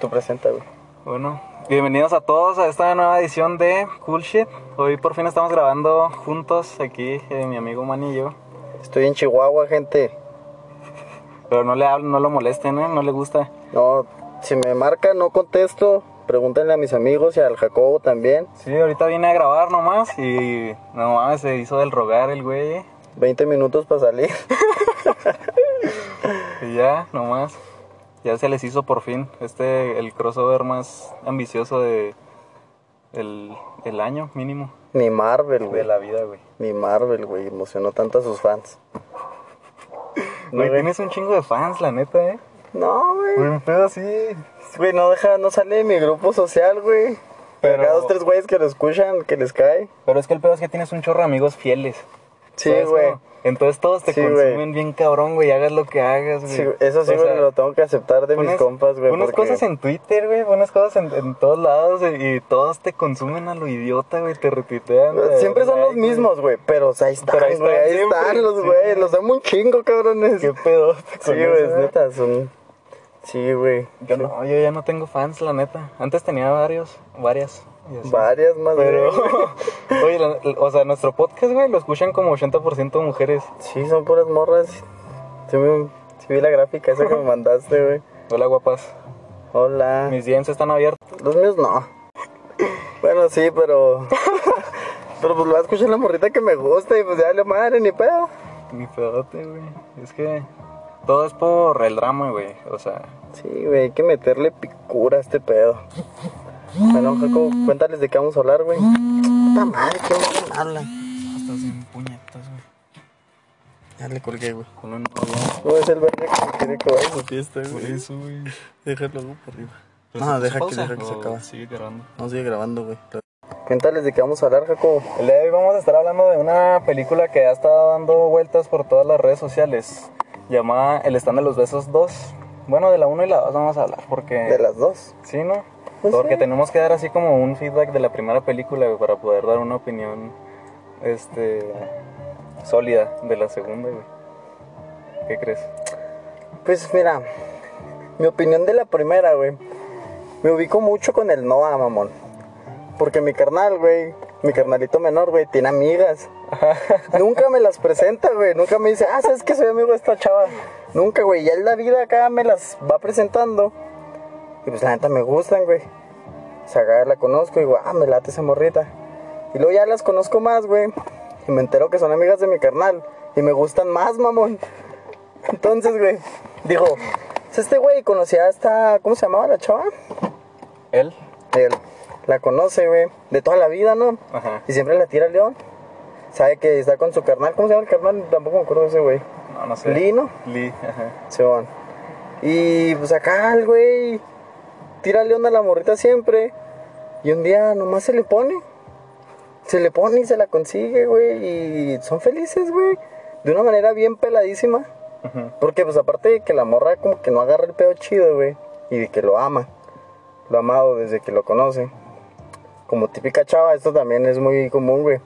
Tú presenta, güey. Bueno, bienvenidos a todos a esta nueva edición de Cool Shit. Hoy por fin estamos grabando juntos aquí, eh, mi amigo Manny y yo. Estoy en Chihuahua, gente. Pero no le hablen, no lo molesten, ¿eh? No le gusta. No, si me marca, no contesto. Pregúntenle a mis amigos y al Jacobo también. Sí, ahorita vine a grabar nomás y no mames, se hizo del rogar el güey. ¿eh? 20 minutos para salir. Y ya, nomás. Ya se les hizo por fin este, el crossover más ambicioso de el, el año mínimo Ni Marvel, de güey. la vida, güey. Ni Marvel, güey. Emocionó tanto a sus fans. No, Güey, güey. tienes un chingo de fans, la neta, ¿eh? No, güey. Un pedo así. Güey, no deja, no sale de mi grupo social, güey. Pero-. Acá dos, tres güeyes que lo escuchan, que les cae. Pero es que el pedo es que tienes un chorro de amigos fieles. Sí, ¿sabes güey. Entonces todos te Sí, consumen bien cabrón, güey. Hagas lo que hagas, güey. Sí, eso sí, güey, lo tengo que aceptar de mis compas, güey. Porque- cosas en Twitter, güey. Pones cosas en, en todos lados y, y todos te consumen a lo idiota, güey. Te retuitean. te Siempre son los mismos, güey. Pero o sea, ahí están, ahí están Ahí siempre, están los sí. güey. Los amo un chingo, cabrones. Qué pedo. Sí, güey, es neta, son. Sí, güey. Yo no, yo ya no tengo fans, la neta. Antes tenía varios, varias. Así. Varias más, Pero, güey. oye, la- o sea, nuestro podcast, güey, lo escuchan como 80% mujeres. Sí, son puras morras. Sí, me- sí vi la gráfica esa que me mandaste, güey. Hola, guapas. Hola. Mis DMs están abiertos. Los míos no. Bueno, sí, pero. pero pues lo va a escuchar la morrita que me gusta y pues ya le madre, ni pedo. Ni pedote, güey. Es que todo es por el drama, güey. O sea, Sí, güey, hay que meterle picura a este pedo. Bueno, Jacob, cuéntales de qué vamos a hablar, güey. Puta madre, ¿qué me habla? estás en puñetas, güey. Ya le colgué, güey. Con un No es el verde que quiere que vaya a su fiesta, Por güey. eso, güey. Déjalo algo por arriba. ¿Pero No, se deja que, deja que se acaba. Sigue grabando. No sigue grabando, güey. Cuéntales de qué vamos a hablar, Jacobo. El día de hoy vamos a estar hablando de una película que ha estado dando vueltas por todas las redes sociales. Llamada El Stand de los Besos 2. Bueno, de la 1 y la 2 vamos a hablar porque... De las dos. Sí, ¿no? Pues Porque sí. tenemos que dar así como un feedback de la primera película güey, para poder dar una opinión este sólida de la segunda, güey. ¿Qué crees? Pues mira, mi opinión de la primera, güey. Me ubico mucho con el Noah, mamón. Porque mi carnal, güey, mi carnalito menor, güey, tiene amigas. Nunca me las presenta, güey. Nunca me dice, ah, ¿sabes que soy amigo de esta chava? Nunca, güey. Ya en la vida acá me las va presentando. Y pues la neta me gustan, güey. O sea, acá la conozco y digo, ah, me late esa morrita. Y luego ya las conozco más, güey. Y me entero que son amigas de mi carnal. Y me gustan más, mamón. Entonces, güey, pues este güey conocía a esta, ¿cómo se llamaba la chava? ¿Él? Él la conoce, güey, de toda la vida, ¿no? Ajá. Y siempre la tira al león. Sabe que está con su carnal, ¿cómo se llama el carnal? Tampoco me acuerdo de ese güey. No, no sé. Lee, ¿no? Lee, ajá. Simón. Y pues acá el güey tira al león a la morrita siempre. Y un día nomás se le pone. Se le pone y se la consigue, güey. Y son felices, güey. De una manera bien peladísima. Porque pues aparte de que la morra como que no agarra el pedo chido, güey. Y de que lo ama. Lo ha amado desde que lo conoce. Como típica chava, esto también es muy común, güey.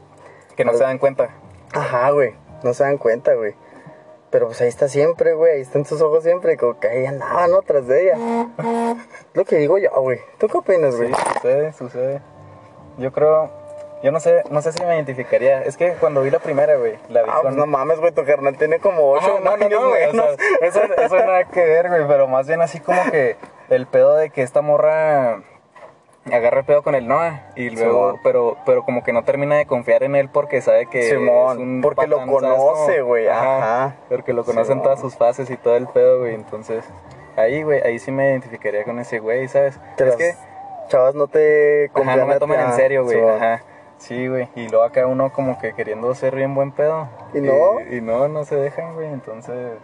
Que no se dan cuenta. Ajá, güey. No se dan cuenta, güey. Pero pues ahí está siempre, güey. Ahí está en sus ojos siempre. Como que ahí andaban, ¿no? Tras de ella. Lo que digo yo, güey. ¿Tú qué opinas, Sí, güey? sucede, sucede. Yo creo, yo no sé, no sé si me identificaría. Es que cuando vi la primera, güey, la vi Ah, con... pues no mames, güey. Tu carnal tiene como ocho Ah, no, no, güey, o sea, eso, eso nada que ver, güey, pero más bien así como que el pedo de que esta morra agarra el pedo con el Noah y luego, Simón. pero, pero como que no termina de confiar en él porque sabe que Simón, es un porque lo patán, ¿sabes conoce, güey, ajá. Porque lo conoce en Simón. todas sus fases y todo el pedo, güey, entonces ahí, güey, ahí sí me identificaría con ese güey, ¿sabes? Que es que chavas no te Ajá, no me tomen en ah, serio, güey. Simón. Ajá. Sí, güey. Y luego acá uno como que queriendo ser bien buen pedo. ¿Y no? Y, y no, no se dejan, güey. Entonces,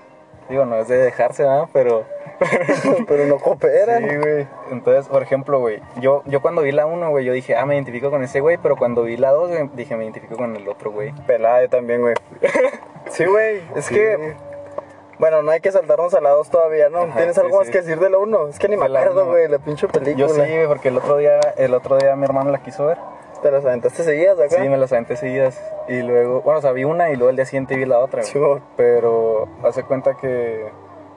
digo, no es de dejarse, ¿verdad? Pero... Pero no cooperan. Sí, güey. Entonces, por ejemplo, güey, yo, yo cuando vi la 1, güey, yo dije, ah, me identifico con ese güey, pero cuando vi la 2, güey, dije, me identifico con el otro, güey. Pelada yo también, güey. Sí, güey. Es Sí. que. Bueno, no hay que saltarnos a la 2 todavía, ¿no? Ajá, ¿Tienes sí, algo más sí. que decir de la 1? Es que ni me acuerdo, güey, la pinche película. Yo sí, güey, porque el otro día, el otro día mi hermano la quiso ver. ¿Te las aventaste seguidas acá? Sí, me las aventé seguidas. Y luego, bueno, o sea, vi una y luego el día siguiente vi la otra. güey. Sí, güey. Pero hace cuenta que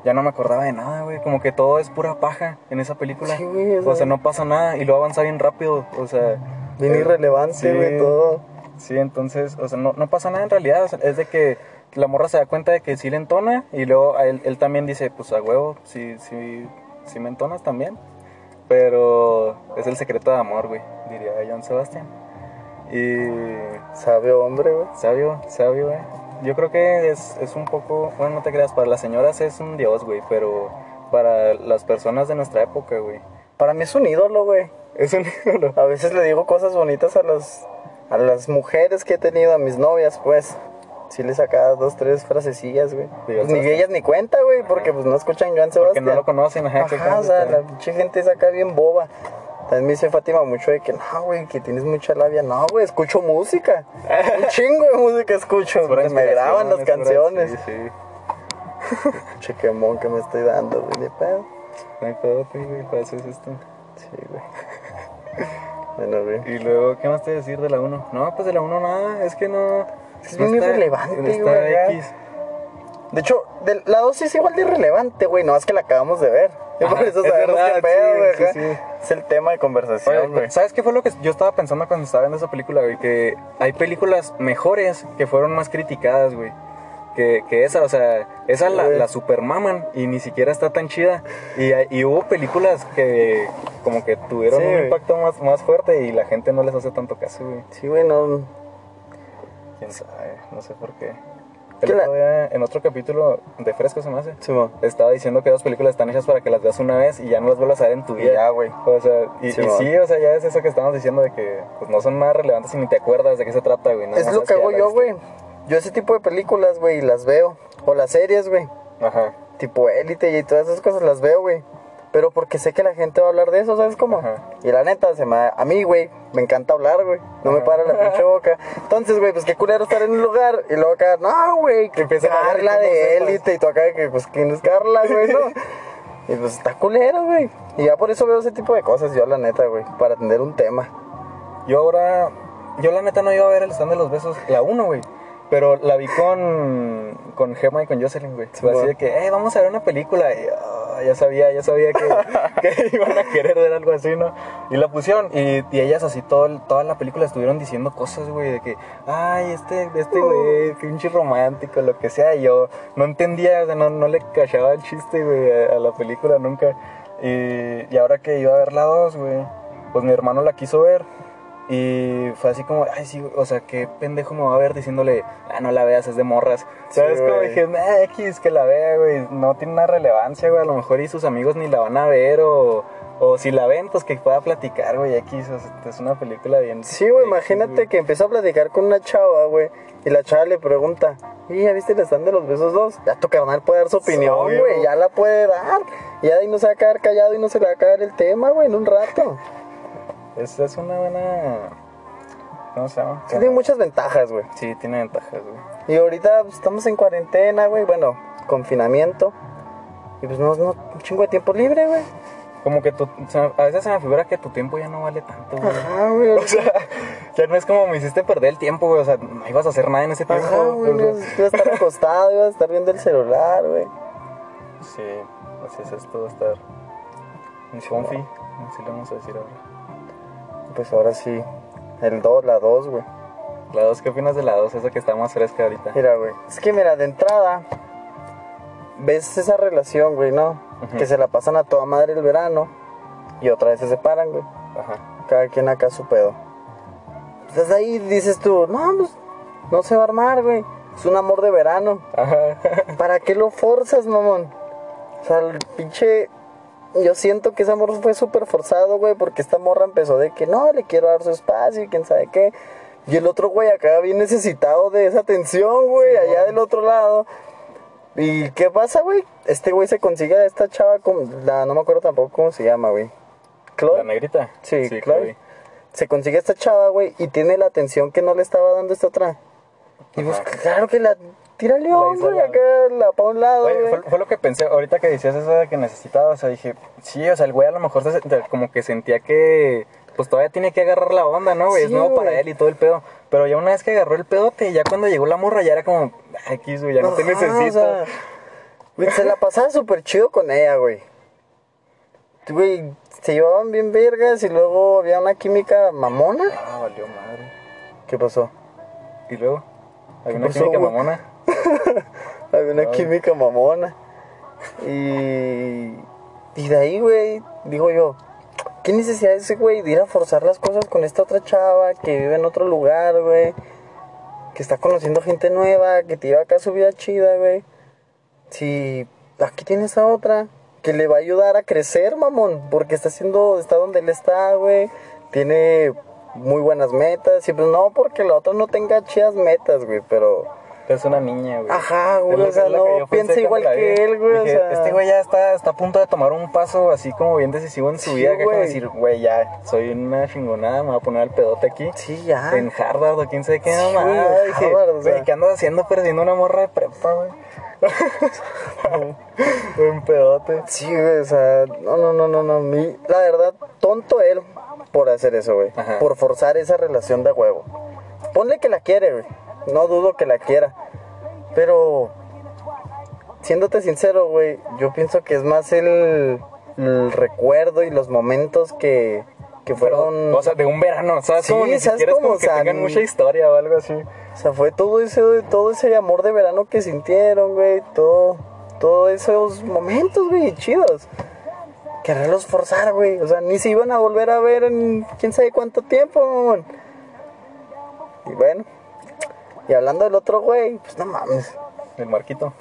ya no me acordaba de nada, güey. Como que todo es pura paja en esa película. Sí, güey, o sea- no pasa nada y luego avanza bien rápido. O sea, Bien eh, irrelevante, sí. güey, todo. Sí, entonces, o sea, no, no pasa nada en realidad. o sea, es de que la morra se da cuenta de que sí le entona y luego a él, él también dice, pues a huevo, sí, sí, sí me entonas también. Pero es el secreto de amor, güey, diría John Sebastián. Y Sabio hombre, güey. sabio, sabio, güey. Yo creo que es, es un poco, bueno, no te creas, para las señoras es un dios, güey, pero para las personas de nuestra época, güey, Para mí es un ídolo, güey. es un ídolo. A veces le digo cosas bonitas a las, a las mujeres que he tenido, a mis novias, pues. Sí les sacaba dos, tres frasecillas, güey. ¿De Pues ni ellas ni cuenta, güey, porque pues no escuchan Joan Porque Sebastián. no lo conocen, ajá, Ajá, o sea, la pinche gente saca bien boba. También me dice Fátima mucho de que no, güey, que tienes mucha labia. No, güey, escucho música. Un chingo de música escucho. Es porque me graban las canciones. Sí, sí. Chequemón que me estoy dando, güey, de pedo. No hay pedo, güey, para eso es esto. Sí, güey. Bueno, güey. Y luego, ¿qué más te voy a decir de la 1? No, pues de la 1 nada, es que no. Es está- irrelevante, está. X. De hecho, de, la 2 sí es igual de irrelevante, güey. No, es que la acabamos de ver. Y por eso es sabemos verdad, qué pedo, sí, güey. sí, sí. Es el tema de conversación, Oye, güey. ¿Sabes qué fue lo que yo estaba pensando cuando estaba viendo esa película, güey? Que hay películas mejores que fueron más criticadas, güey. Que, que esa, o sea, esa la, la supermaman y ni siquiera está tan chida. Y, y hubo películas que como que tuvieron Sí, un impacto más, más fuerte y la gente no les hace tanto caso, güey. Sí, güey, no. Quién sabe, no sé por qué. El otro día, en otro capítulo de Fresco se me hace. Estaba diciendo que dos películas están hechas para que las veas una vez y ya no las vuelvas a ver en tu vida. ya, güey. O sea, y, Sí, y va. sí, o sea, ya es eso que estamos diciendo de que pues, no son nada relevantes y ni te acuerdas de qué se trata, güey. Es más lo que hago yo, güey. Yo ese tipo de películas, güey, las veo. O las series, güey. Ajá. Tipo élite y todas esas cosas las veo, güey. Pero porque sé que la gente va a hablar de eso, ¿sabes cómo? Ajá. Y la neta, se me, a mí, güey, me encanta hablar, güey. No me para la pinche boca. Entonces, güey, pues qué culero estar en un lugar y luego acá, no, güey, que empiezan a hablar y Carla de élite y tú acá, que pues quién es Carla, güey, ¿no? y pues está culero, güey. Y ya por eso veo ese tipo de cosas, yo, la neta, güey, para atender un tema. Yo ahora, yo la neta no iba a ver el stand de los besos, la 1, güey. Pero la vi con, con Gemma y con Jocelyn, güey. Fue así de que, eh, vamos a ver una película. Y ah, ya sabía, ya sabía que, que iban a querer ver algo así, ¿no? Y la pusieron. Y, y ellas así todo, toda la película estuvieron diciendo cosas, güey, de que, ay, este, este güey, que pinche romántico, lo que sea. Y yo no entendía, o sea, no, no le cachaba el chiste, güey, a, a la película nunca. Y, y ahora que iba a ver la 2, güey, pues mi hermano la quiso ver. Y fue así como, ay, sí, o sea, qué pendejo me va a ver diciéndole, ah, no la veas, es de morras. ¿Sabes? Como dije, nah, X, que la vea, güey, no tiene una relevancia, güey, a lo mejor y sus amigos ni la van a ver, o, o si la ven, pues que pueda platicar, güey, X, o sea, es una película bien. Sí, güey, imagínate que empieza a platicar con una chava, güey, y la chava le pregunta, ¿y ya viste el stand de los besos dos? Ya tu carnal puede dar su opinión, güey, ya la puede dar. Y ya de ahí no se va a quedar callado y no se le va a acabar el tema, güey, en un rato. Es, es una buena. ¿Cómo se llama? Sí, tiene muchas ventajas, güey. Sí, tiene ventajas, güey. Y ahorita pues, estamos en cuarentena, güey, bueno, confinamiento. Y pues no, no, un chingo de tiempo libre, güey. Como que tu, a veces se me figura que tu tiempo ya no vale tanto, güey. Ajá, güey. O sea, ya no es como me hiciste perder el tiempo, güey. O sea, no ibas a hacer nada en ese tiempo. Ajá, güey, o sea. ibas a estar acostado, ibas a estar viendo el celular, güey. Sí, así es esto estar en confi, así le vamos a decir ahora. Pues ahora sí, el 2, la 2, güey. La 2, ¿qué opinas de la 2? Esa que está más fresca ahorita. Mira, güey. Es que mira, de entrada, ves esa relación, güey, ¿no? Que se la pasan a toda madre el verano y otra vez se separan, güey. Ajá. Cada quien acá su pedo. Entonces ahí dices tú, no, pues no se va a armar, güey. Es un amor de verano. Ajá. ¿Para qué lo forzas, mamón? O sea, el pinche. Yo siento que ese amor fue súper forzado, güey, porque esta morra empezó de que no, le quiero dar su espacio y quién sabe qué. Y el otro güey acá bien necesitado de esa atención, güey, allá del otro lado. ¿Y qué pasa, güey? Este güey se consigue a esta chava, con la, no me acuerdo tampoco cómo se llama, güey. Chloe. ¿La negrita? Sí, sí Chloe. Se consigue a esta chava, güey, y tiene la atención que no le estaba dando esta otra. Y pues claro que la güey, la- acá la pa' un lado, Oye, fue, fue lo que pensé ahorita que decías eso de que necesitaba, o sea, dije, sí, o sea, el güey a lo mejor se- como que sentía que, pues todavía tiene que agarrar la onda, ¿no, güey? es nuevo para él y todo el pedo. Pero ya una vez que agarró el pedote, ya cuando llegó la morra, ya era como, ay, X, güey, ya no te Ajá, necesito. o sea, se la pasaba súper chido con ella, güey. Güey, se llevaban bien vergas y luego había una química mamona. Ah, valió madre. ¿Qué pasó? ¿Y luego? ¿Hay ¿Qué una pasó, química güey? mamona? Había una química mamona. Y. Y de ahí, güey, digo yo, ¿qué necesidad de ese güey de ir a forzar las cosas con esta otra chava que vive en otro lugar, güey? Que está conociendo gente nueva, que te lleva acá su vida chida, güey. Si aquí tienes a otra que le va a ayudar a crecer, mamón, porque está haciendo, está donde él está, güey. Tiene muy buenas metas, y pues no porque la otra no tenga chidas metas, güey, pero. Es una niña, güey. Ajá, güey, o sea, no piensa igual que él, güey, o Dije, sea. Este güey ya está, está a punto de tomar un paso así como bien decisivo en su Sí, vida. Que como decir, güey, ya, soy una chingonada, me voy a poner el pedote aquí. Sí, ya. En Harvard o quién sabe qué Sí, mamada. Dije, Harvard, o sea. güey, ¿qué andas haciendo perdiendo una morra de prepa, güey? un pedote. Sí, güey, o sea, no, no, no, no, no. mi- la verdad, tonto él por hacer eso, güey. Ajá. Por forzar esa relación de huevo. Ponle que la quiere, güey. No dudo que la quiera. Pero, siéndote sincero, güey, yo pienso que es más el, el recuerdo y los momentos que, que fueron. O sea, de un verano, ¿sabes? Sí, como ni ¿sabes siquiera como que O sea, tengan mucha historia o algo así. O sea, fue todo ese, todo ese amor de verano que sintieron, güey. Todo, todos esos momentos, güey, chidos. Quererlos forzar, güey. O sea, ni se iban a volver a ver en quién sabe cuánto tiempo, mamón. Y bueno. Y hablando del otro güey, pues no mames. El marquito.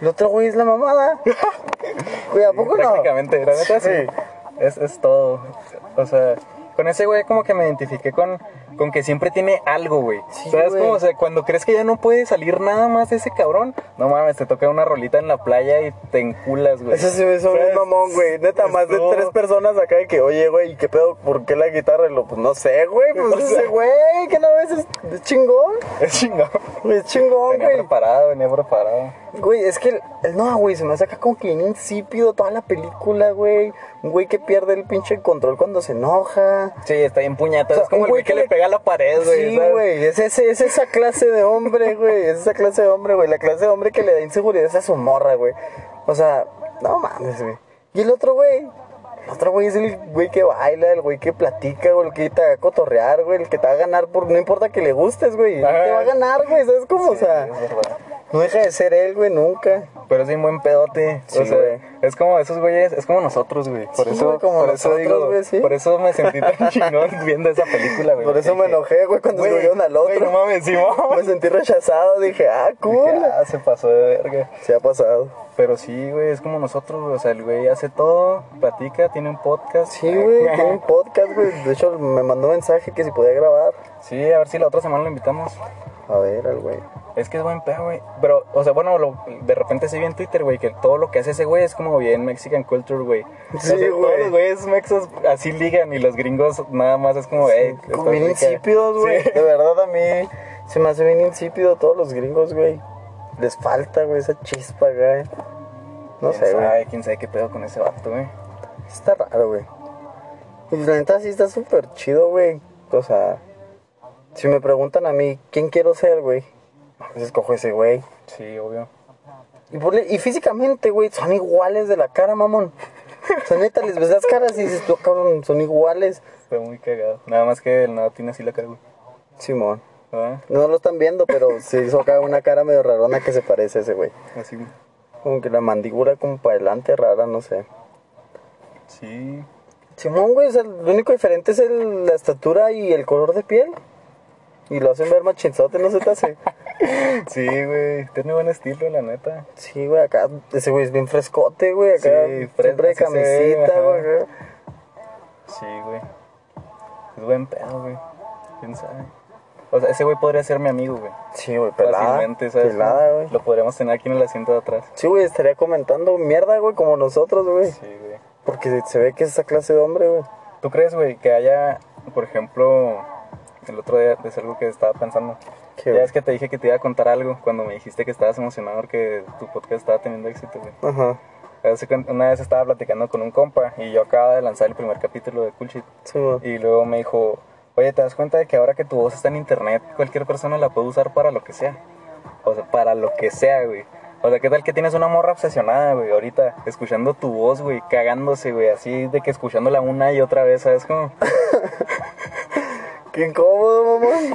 El otro güey es la mamada. Güey, ¿a poco no? Prácticamente, la neta sí. Sí. Es, es todo. O sea, con ese güey como que me identifiqué con, con que siempre tiene algo, güey. Sí, ¿Sabes cómo? O sea, cuando crees que ya no puede salir nada más de ese cabrón, no mames, te toca una rolita en la playa y te enculas, güey. Eso sí me ¿Sabes? mamón, güey. Neta, más de tres personas acá de que, oye, güey, ¿qué pedo? ¿Por qué la guitarra? Y lo, pues no sé, güey. Pues O sea- ese güey, que no ves, es, es chingón. Es chingón. Güey, es chingón, Venía güey. preparado, venía preparado. Güey, es que el, Noah, güey, se me acá como que bien insípido toda la película, güey. Un güey que pierde el pinche control cuando se enoja. Sí, está bien puñata. O sea, es como un el güey güey que que le le- pega a la pared, güey. Sí, ¿sabes? güey, es, ese- es esa clase de hombre, güey. Es esa clase de hombre, güey. La clase de hombre que le da inseguridad a su morra, güey. O sea, no mames, güey. Y el otro, güey. El otro, güey, es el güey que baila, el güey que platica, güey, el que te va a cotorrear, güey, el que te va a ganar por. No importa que le gustes, güey. Te va a ganar, güey. ¿Sabes cómo? o Sí, sea, es verdad. no deja de ser él, güey, nunca. Pero es bien buen pedote. Sí, o sea, güey. es como esos güeyes, es como nosotros, güey. Por Sí, eso, güey, como por eso digo, güey, sí. por eso me sentí tan chingón viendo esa película, güey. Por eso me enojé, güey, cuando güey, subieron al otro. no mames, Simón. Me sentí rechazado, dije, ah, cool. Dije, ah, se pasó de verga. Se ha pasado. Pero sí, güey, es como nosotros, güey. O sea, el güey hace todo, platica, tiene un podcast. Sí, güey, tiene un podcast, güey. De hecho, me mandó un mensaje que si podía grabar. Sí, a ver si la otra semana lo invitamos. A ver, al güey. Es que es buen pedo, güey. Pero, o sea, bueno, lo- de repente se vi en Twitter, güey, que todo lo que hace ese güey es como bien Mexican culture, güey. Sí, O sea, Todos güey. los güeyes mexas así ligan y los gringos nada más es como, hey, Como bien insípidos, güey. De verdad, a mí se me hace bien insípido todos los gringos, güey. Les falta, güey, esa chispa, güey. No ¿Quién sé, güey. ¿Quién sabe qué pedo con ese vato, güey? Está raro, güey. Y la neta sí está súper chido, güey. O sea, si me preguntan a mí, ¿quién quiero ser, güey? Pues escojo ese, güey. Sí, obvio. Y físicamente, güey, son iguales de la cara, mamón. O sea, neta, les ves las caras y dices, tú, cabrón, son iguales. Fue muy cagado. Nada más que el nada tiene así la cara, güey. Simón. No lo están viendo, pero se hizo acá una cara medio rarona que se parece a ese, güey. Así, güey. Como que la mandíbula como para adelante rara, no sé. Sí. Simón, güey, o sea, lo único diferente es el- la estatura y el color de piel. Y lo hacen ver machinzote, no se te hace. Sí, güey. Tiene buen estilo, la neta. Sí, güey, acá ese güey es bien frescote, güey. Acá Sí, siempre de camisita, güey. Sí, güey. Es buen pedo, güey. ¿Quién sabe? O sea, ese güey podría ser mi amigo, güey. Sí, güey, pelada. Fácilmente, ¿sabes? Pelada, güey. Lo podríamos tener aquí en el asiento de atrás. Sí, güey, estaría comentando mierda, güey, como nosotros, güey. Sí, güey. Porque se ve que es esa clase de hombre, güey. ¿Tú crees, güey, que haya, por ejemplo, el otro día es algo que estaba pensando? ¿Qué, ya es que te dije que te iba a contar algo cuando me dijiste que estabas emocionado porque tu podcast estaba teniendo éxito, güey. Ajá. Una vez estaba platicando con un compa y yo acababa de lanzar el primer capítulo de Cool Shit. Sí, güey. Y luego me dijo, oye, ¿te das cuenta de que ahora que tu voz está en internet, cualquier persona la puede usar para lo que sea? O sea, para lo que sea, güey. O sea, ¿qué tal que tienes una morra obsesionada, güey? Ahorita, escuchando tu voz, güey, cagándose, güey, así de que escuchándola una y otra vez, ¿sabes cómo? Qué incómodo, mamón.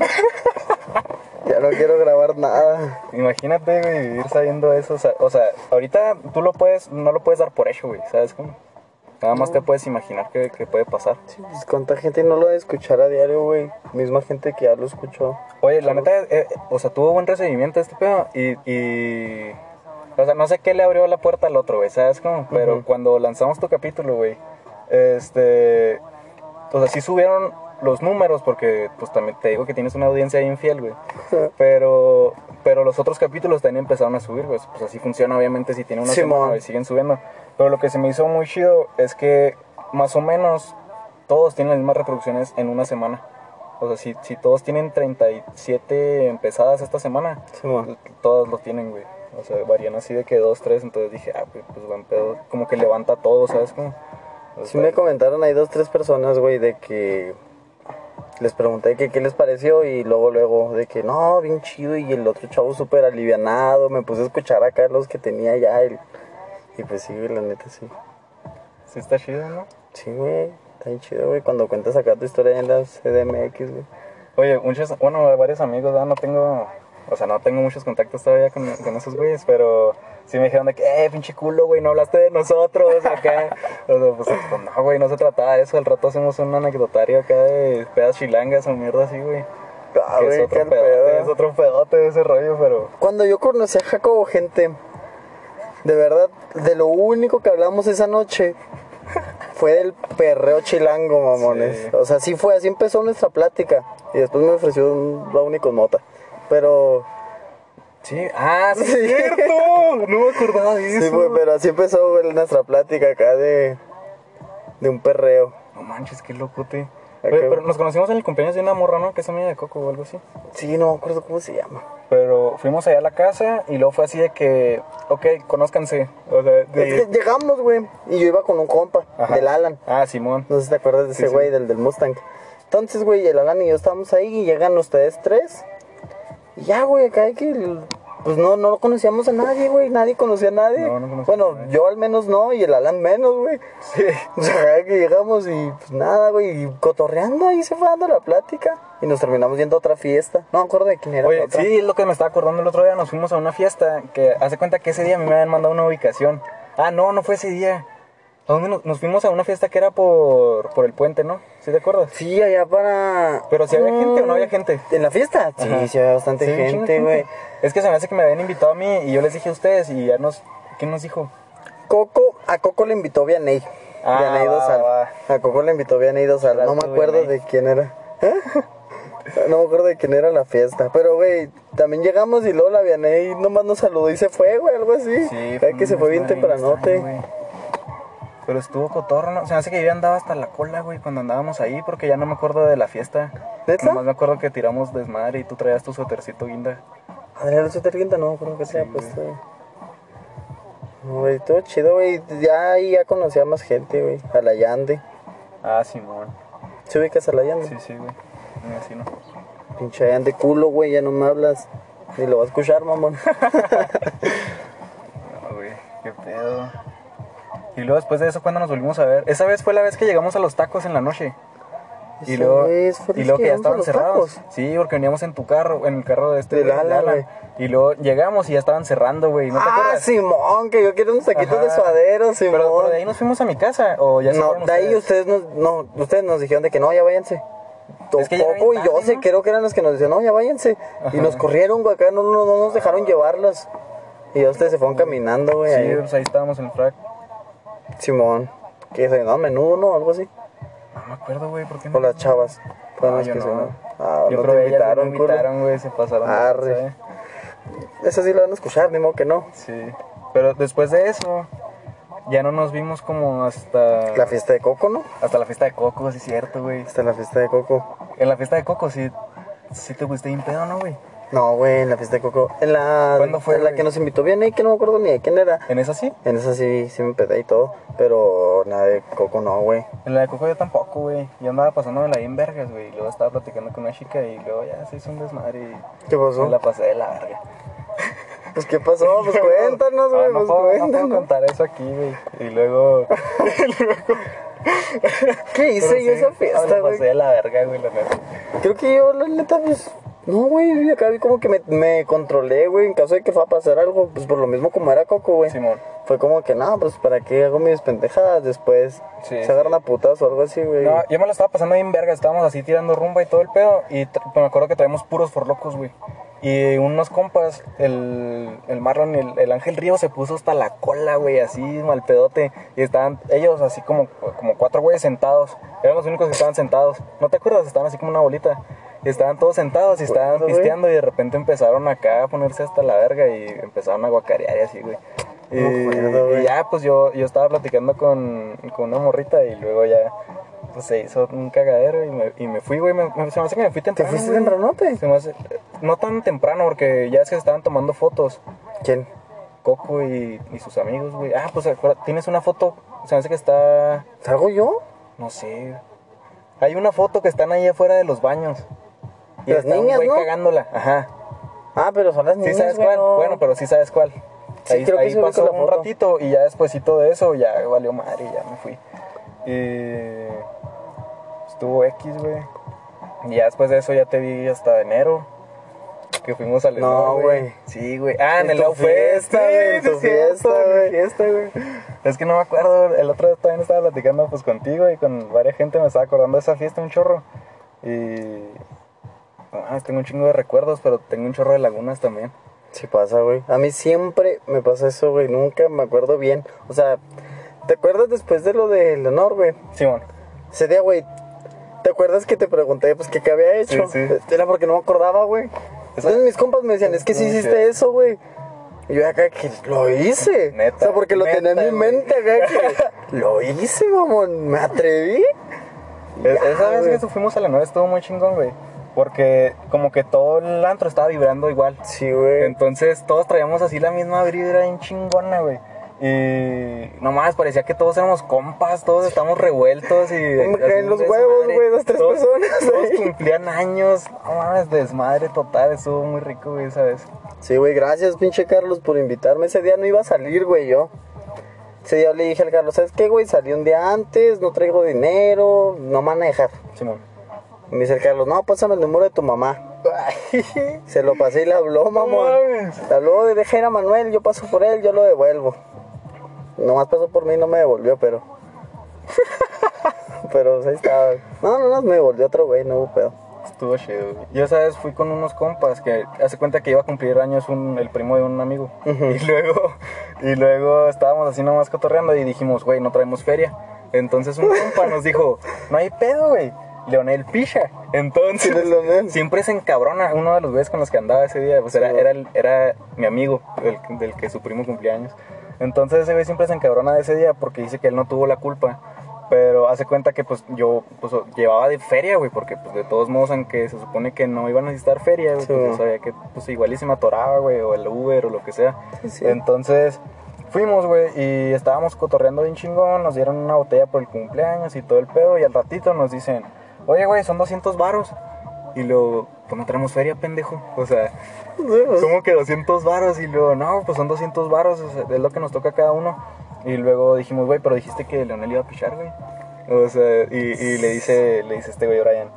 ya no quiero grabar nada. Imagínate, güey, vivir sabiendo eso. O sea, ahorita tú lo puedes, no lo puedes dar por hecho, güey, ¿sabes cómo? Nada más te puedes imaginar que, que puede pasar. Sí, pues cuánta gente no lo a escuchar a diario, güey. Misma gente que ya lo escuchó. Oye, la neta, eh, o sea, tuvo buen recibimiento este pedo y, y... O sea, no sé qué le abrió la puerta al otro, güey, ¿sabes cómo? Pero cuando lanzamos tu capítulo, güey, este... O sea, sí subieron los números porque, pues, también te digo que tienes una audiencia bien fiel, güey. Pero, pero los otros capítulos también empezaron a subir, güey. Pues así funciona, obviamente, si tiene una Simón. semana y siguen subiendo. Pero lo que se me hizo muy chido es que, más o menos, todos tienen las mismas reproducciones en una semana. O sea, si, si todos tienen 37 empezadas esta semana, Simón. todos lo tienen, güey. O sea, varían así de que dos, tres. Entonces dije, ah, pues, pues buen pedo. Como que levanta todo, ¿sabes? Como, o Sí me comentaron ahí dos, tres personas, güey, de que les pregunté que qué les pareció y luego, luego, de que no, bien chido y el otro chavo súper alivianado, me puse a escuchar acá los que tenía ya el... y pues sí, güey, la neta sí. sí está chido, ¿no? Sí, güey, está bien chido, güey, cuando cuentas acá tu historia en la CDMX, güey. Oye, muchos, bueno, varios amigos, ¿verdad? no tengo, o sea, no tengo muchos contactos todavía con, con esos güeyes, pero sí me dijeron de que, eh, pinche culo, güey, no hablaste de nosotros acá. o sea, pues, pues, no, güey, no se trataba de eso, al rato hacemos un anecdotario acá de pedas chilangas o mierda así, güey. Ah, Que es güey, otro pedote, pedo. es otro pedote de ese rollo, pero... Cuando yo conocí a Jacobo, gente, de verdad, de lo único que hablamos esa noche fue del perreo chilango, mamones. Sí. O sea, sí fue, así empezó nuestra plática. Y después me ofreció un brownie con mota. Pero, Sí, ah, sí, es Sí. cierto, no me acordaba de eso. sí, güey, pero así empezó nuestra plática acá de, de un perreo. No manches, qué locote. Oye, qué- pero nos conocimos en el cumpleaños de una morra, ¿no? Que es amiga de Coco o algo así. Sí, no me acuerdo cómo se llama. Pero fuimos allá a la casa y luego fue así de que, ok, conózcanse. O sea, Es de... que llegamos, güey, y yo iba con un compa, Ajá. del Alan. Ah, Simón. No sé si te acuerdas de Sí, ese sí. güey, del, del Mustang. Entonces, güey, el Alan y yo estábamos ahí y llegan ustedes tres. Y ya, güey, acá hay que. Pues no, no conocíamos a nadie, güey. Nadie conocía a nadie. No, no bueno, a nadie. yo al menos no y el Alan menos, güey. Sí. O sea, que llegamos y pues nada, güey. Y cotorreando ahí se fue dando la plática. Y nos terminamos yendo a otra fiesta. No me acuerdo de quién era. Oye, otra. sí, es lo que me estaba acordando el otro día. Nos fuimos a una fiesta que hace cuenta que ese día me habían mandado una ubicación. Ah, no, no fue ese día. ¿A dónde nos, nos fuimos a una fiesta que era por, por el puente, ¿no? ¿Sí te acuerdas? Sí, allá para. Pero si había gente o no había gente. ¿En la fiesta? Sí, Ajá. sí había bastante Sí, gente, güey. Es que se me hace que me habían invitado a mí y yo les dije a ustedes y ya nos... ¿Quién nos dijo? Coco, a Coco le invitó Vianey. Ah, Vianey va, Dosal. va. A Coco le invitó Vianey Dosal. No me acuerdo Vianey. de quién era. ¿Eh? No me acuerdo de quién era la fiesta. Pero, güey, también llegamos y luego la Vianey nomás nos saludó y se fue, güey, algo así. Sí, que se fue bien tempranote. Pero estuvo cotorro, ¿no? Se me hace que yo andaba hasta la cola, güey, cuando andábamos ahí, porque ya no me acuerdo de la fiesta. ¿Neta? Nomás me acuerdo que tiramos desmadre y tú traías tu suétercito guinda. Adrián el suéter guinda, no acuerdo que se había güey. güey, todo chido, güey. Ya ahí ya conocía más gente, güey. A la Yande. Ah, Simón. ¿Se ubicas a la Yande? Sí, sí, güey. Mi vecino. Pinche Yande culo, güey, ya no me hablas. Ni lo vas a escuchar, mamón. No, güey, qué pedo. Y luego después de eso, cuando nos volvimos a ver? Esa vez fue la vez que llegamos a los tacos en la noche. Y Esa luego, y luego que que ya estaban cerrados. tacos. Sí, porque veníamos en tu carro, en el carro de este güey, Alan, güey. Y luego llegamos y ya estaban cerrando, güey. ¿No te ah, acuerdas? Simón, que yo quiero unos taquitos de suadero, Simón. Pero, pero de ahí nos fuimos a mi casa, o ya no, de ahí ustedes? nos, no, ustedes nos dijeron de que no, ya váyanse. Es que Coco y yo sé, ¿no? creo que eran los que nos decían, no, ya váyanse. Y Ajá. nos corrieron, güey, acá no, no, no nos dejaron llevarlos. Y ya ustedes se fueron caminando, güey. Sí, ahí. pues ahí estábamos en el frac. Simón. Que desayunaban menudo, ¿no? Algo así. No me acuerdo, güey, ¿por qué O las chavas. Fueron No, las yo que no. Ah, Yo no creo te que ellas invitaron, me invitaron, güey, se pasaron. Arre. lanza, ¿eh? Eso sí lo van a escuchar, ni modo que no. Sí. Pero después de eso, ya no nos vimos como hasta... La fiesta de Coco, ¿no? Hasta la fiesta de Coco, sí es cierto, güey. Hasta la fiesta de Coco. En la fiesta de Coco sí, sí te pusiste bien pedo, ¿no, güey? No, güey, en la fiesta de Coco. En la, ¿Cuándo fue, en la güey? que nos invitó bien ahí, que no me acuerdo ni de quién era. ¿En esa sí? En esa sí, sí me pedí y todo. Pero nada de Coco no, güey. En la de Coco yo tampoco, güey. Yo andaba pasándome la bien vergas, güey. Luego estaba platicando con una chica y luego ya se hizo un desmadre y ¿Qué pasó? me la pasé de la verga. Pues, ¿qué pasó? Pues, cuéntanos, güey, Ah, no, pues, puedo, no puedo cuéntanos. contar eso aquí, güey. Y luego... ¿Qué hice yo esa fiesta, Me güey? pasé de la verga, güey, la neta. Creo que yo, la neta, pues. No, güey, acá vi como que me, me controlé, güey, en caso de que fuera a pasar algo, pues por lo mismo como era Coco, güey. Simón. Fue como que, no, pues para qué hago mis pendejadas, después Sí, se agarran a putas o algo así, güey. No, yo me lo estaba pasando bien verga, estábamos así tirando rumba y todo el pedo. Y me acuerdo que traemos puros forlocos, güey. Y unos compas, el, el Marlon y el, el Ángel Río se puso hasta la cola, güey, así mal pedote. Y estaban ellos así como, como cuatro güeyes sentados. Eran los únicos que estaban sentados. ¿No te acuerdas? Estaban así como una bolita. Y estaban todos sentados y estaban acuerdo, güey. pisteando y de repente empezaron acá a ponerse hasta la verga y empezaron a guacarear y así, güey. Y, acuerdo, y ya, pues yo, yo estaba platicando con, con una morrita y luego ya pues se hizo un cagadero y me, y me fui, güey. Me, me- se me hace que me fui ¿Te temprano. fuiste güey. tempranote? Se me hace- no tan temprano porque ya es que se estaban tomando fotos. ¿Quién? Coco y, y sus amigos, güey. Ah, pues tienes una foto. Se me hace que está. ¿Salgo yo? No sé. Hay una foto que están ahí afuera de los baños. Y Las está un niñas, güey ¿no? cagándola. Ajá. Ah, pero son las ¿Sí niñas, sabes güey, cuál? no. Bueno, pero sí sabes cuál. Sí, ahí creo que ahí sí ubico pasó un ratito y ya despuésito de eso ya valió madre y ya me fui. Y estuvo X, güey. Y ya después de eso ya te vi hasta enero. Que fuimos al No, güey. Sí, güey. Ah, en, En el Fest, fiesta, sí, güey, en sí tu fiesta, güey. fiesta, güey. Es que no me acuerdo. El otro día también estaba platicando pues contigo y con varias gente me estaba acordando de esa fiesta un chorro. Y. Ah, tengo un chingo de recuerdos, pero tengo un chorro de lagunas también. Sí pasa, güey. A mí siempre me pasa eso, güey. Nunca me acuerdo bien. O sea, ¿te acuerdas después de lo de Leonor, güey? Simón. Ese día, güey, ¿te acuerdas que te pregunté, pues, que qué había hecho? Sí, sí. Era porque no me acordaba, güey. Entonces mis compas me decían, es que sí hiciste eso, güey. Y yo acá que lo hice. Neta, O sea, porque lo tenía en mi mente acá que lo hice, mamón. Me atreví. Ya, Esa vez güey. que fuimos a la nueva estuvo muy chingón, güey. Porque como que todo el antro estaba vibrando igual. Sí, güey. Entonces todos traíamos así la misma vibra bien chingona, güey. Y nomás parecía que todos éramos compas, todos estamos revueltos y... Caen los huevos, güey, las tres Todos- personas Todos ahí. cumplían años, no mames, desmadre total, estuvo muy rico, güey, esa vez. Sí, güey, gracias, pinche Carlos, por invitarme. Ese día no iba a salir, güey, yo. Ese día le dije al Carlos, ¿sabes qué, güey? Salí un día antes, no traigo dinero, no dejar. Simón. Y me dice el Carlos, no, pásame el número de tu mamá. Se lo pasé y le habló, mamón. mames. Le habló de dejar a Manuel, yo paso por él, yo lo devuelvo. Nomás pasó por mí, no me devolvió, pero. pero ahí estaba. No, no, no, me devolvió otro güey, no hubo pedo. Estuvo chido, güey. Yo esa vez fui con unos compas que hace cuenta que iba a cumplir años un, el primo de un amigo. Y luego, y luego estábamos así nomás cotorreando y dijimos, güey, no traemos feria. Entonces un compa nos dijo, no hay pedo, güey. Leonel picha. Entonces, ¿Quién es Leonel? siempre se encabrona uno de los güeyes con los que andaba ese día. Pues era, Sí, era, el- era mi amigo, del, del que su primo cumplía años. Entonces ese güey siempre se encabrona de ese día porque dice que él no tuvo la culpa. Pero hace cuenta que pues yo pues, llevaba de feria, güey, porque pues de todos modos, aunque se supone que no iban a necesitar feria, güey, Sí, pues yo sabía que pues igual y se me atoraba, güey, o el Uber o lo que sea. Sí, sí. Entonces fuimos, güey, y estábamos cotorreando bien chingón, nos dieron una botella por el cumpleaños y todo el pedo, y al ratito nos dicen, oye, güey, son 200 varos. Y luego, pues no tenemos feria, pendejo. O sea, ¿Cómo que 200 varos? Y luego, no, pues son 200 varos, o sea, es lo que nos toca a cada uno. Y luego dijimos, güey, pero dijiste que Leonel iba a pichar, güey. O sea, y, y le dice, le dice este güey Brian,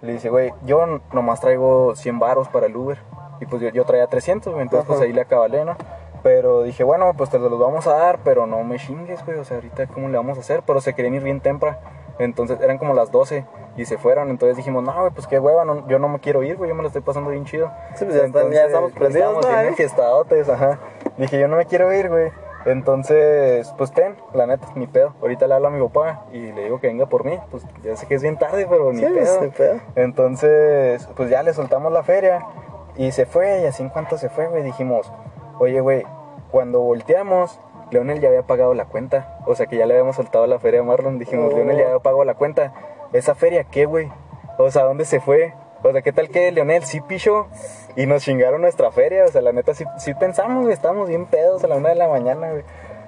le dice, güey, yo nomás traigo 100 varos para el Uber. Y pues yo, yo traía 300, güey, entonces pues Ajá. ahí le acabalé, ¿no? Pero dije, bueno, pues te los vamos a dar, pero no me chingues, güey, o sea, ahorita cómo le vamos a hacer. Pero se querían ir bien temprano. Entonces eran como las 12 y se fueron. Entonces dijimos, no, güey, pues qué hueva, no- yo no me quiero ir, güey, yo me lo estoy pasando bien chido. Sí, pues ya están- ya estamos prendidos, Estamos ¿no, bien ajá. Dije, yo no me quiero ir, güey. Entonces, pues ten, la neta, ni pedo. Ahorita le hablo a mi papá y le digo que venga por mí. Pues ya sé que es bien tarde, pero ni Sí, pues, pedo. pedo. Entonces, pues ya le soltamos la feria y se fue. Y así en cuanto se fue, güey, dijimos, oye, güey, cuando volteamos, Leonel ya había pagado la cuenta. O sea que ya le habíamos soltado la feria a Marlon. Dijimos, Oh. Leonel ya había pagado la cuenta. ¿Esa feria qué, güey? O sea, ¿dónde se fue? O sea, ¿qué tal que Leonel sí pichó y nos chingaron nuestra feria? O sea, la neta sí, sí pensamos, güey, estábamos bien pedos a la una de la mañana, güey.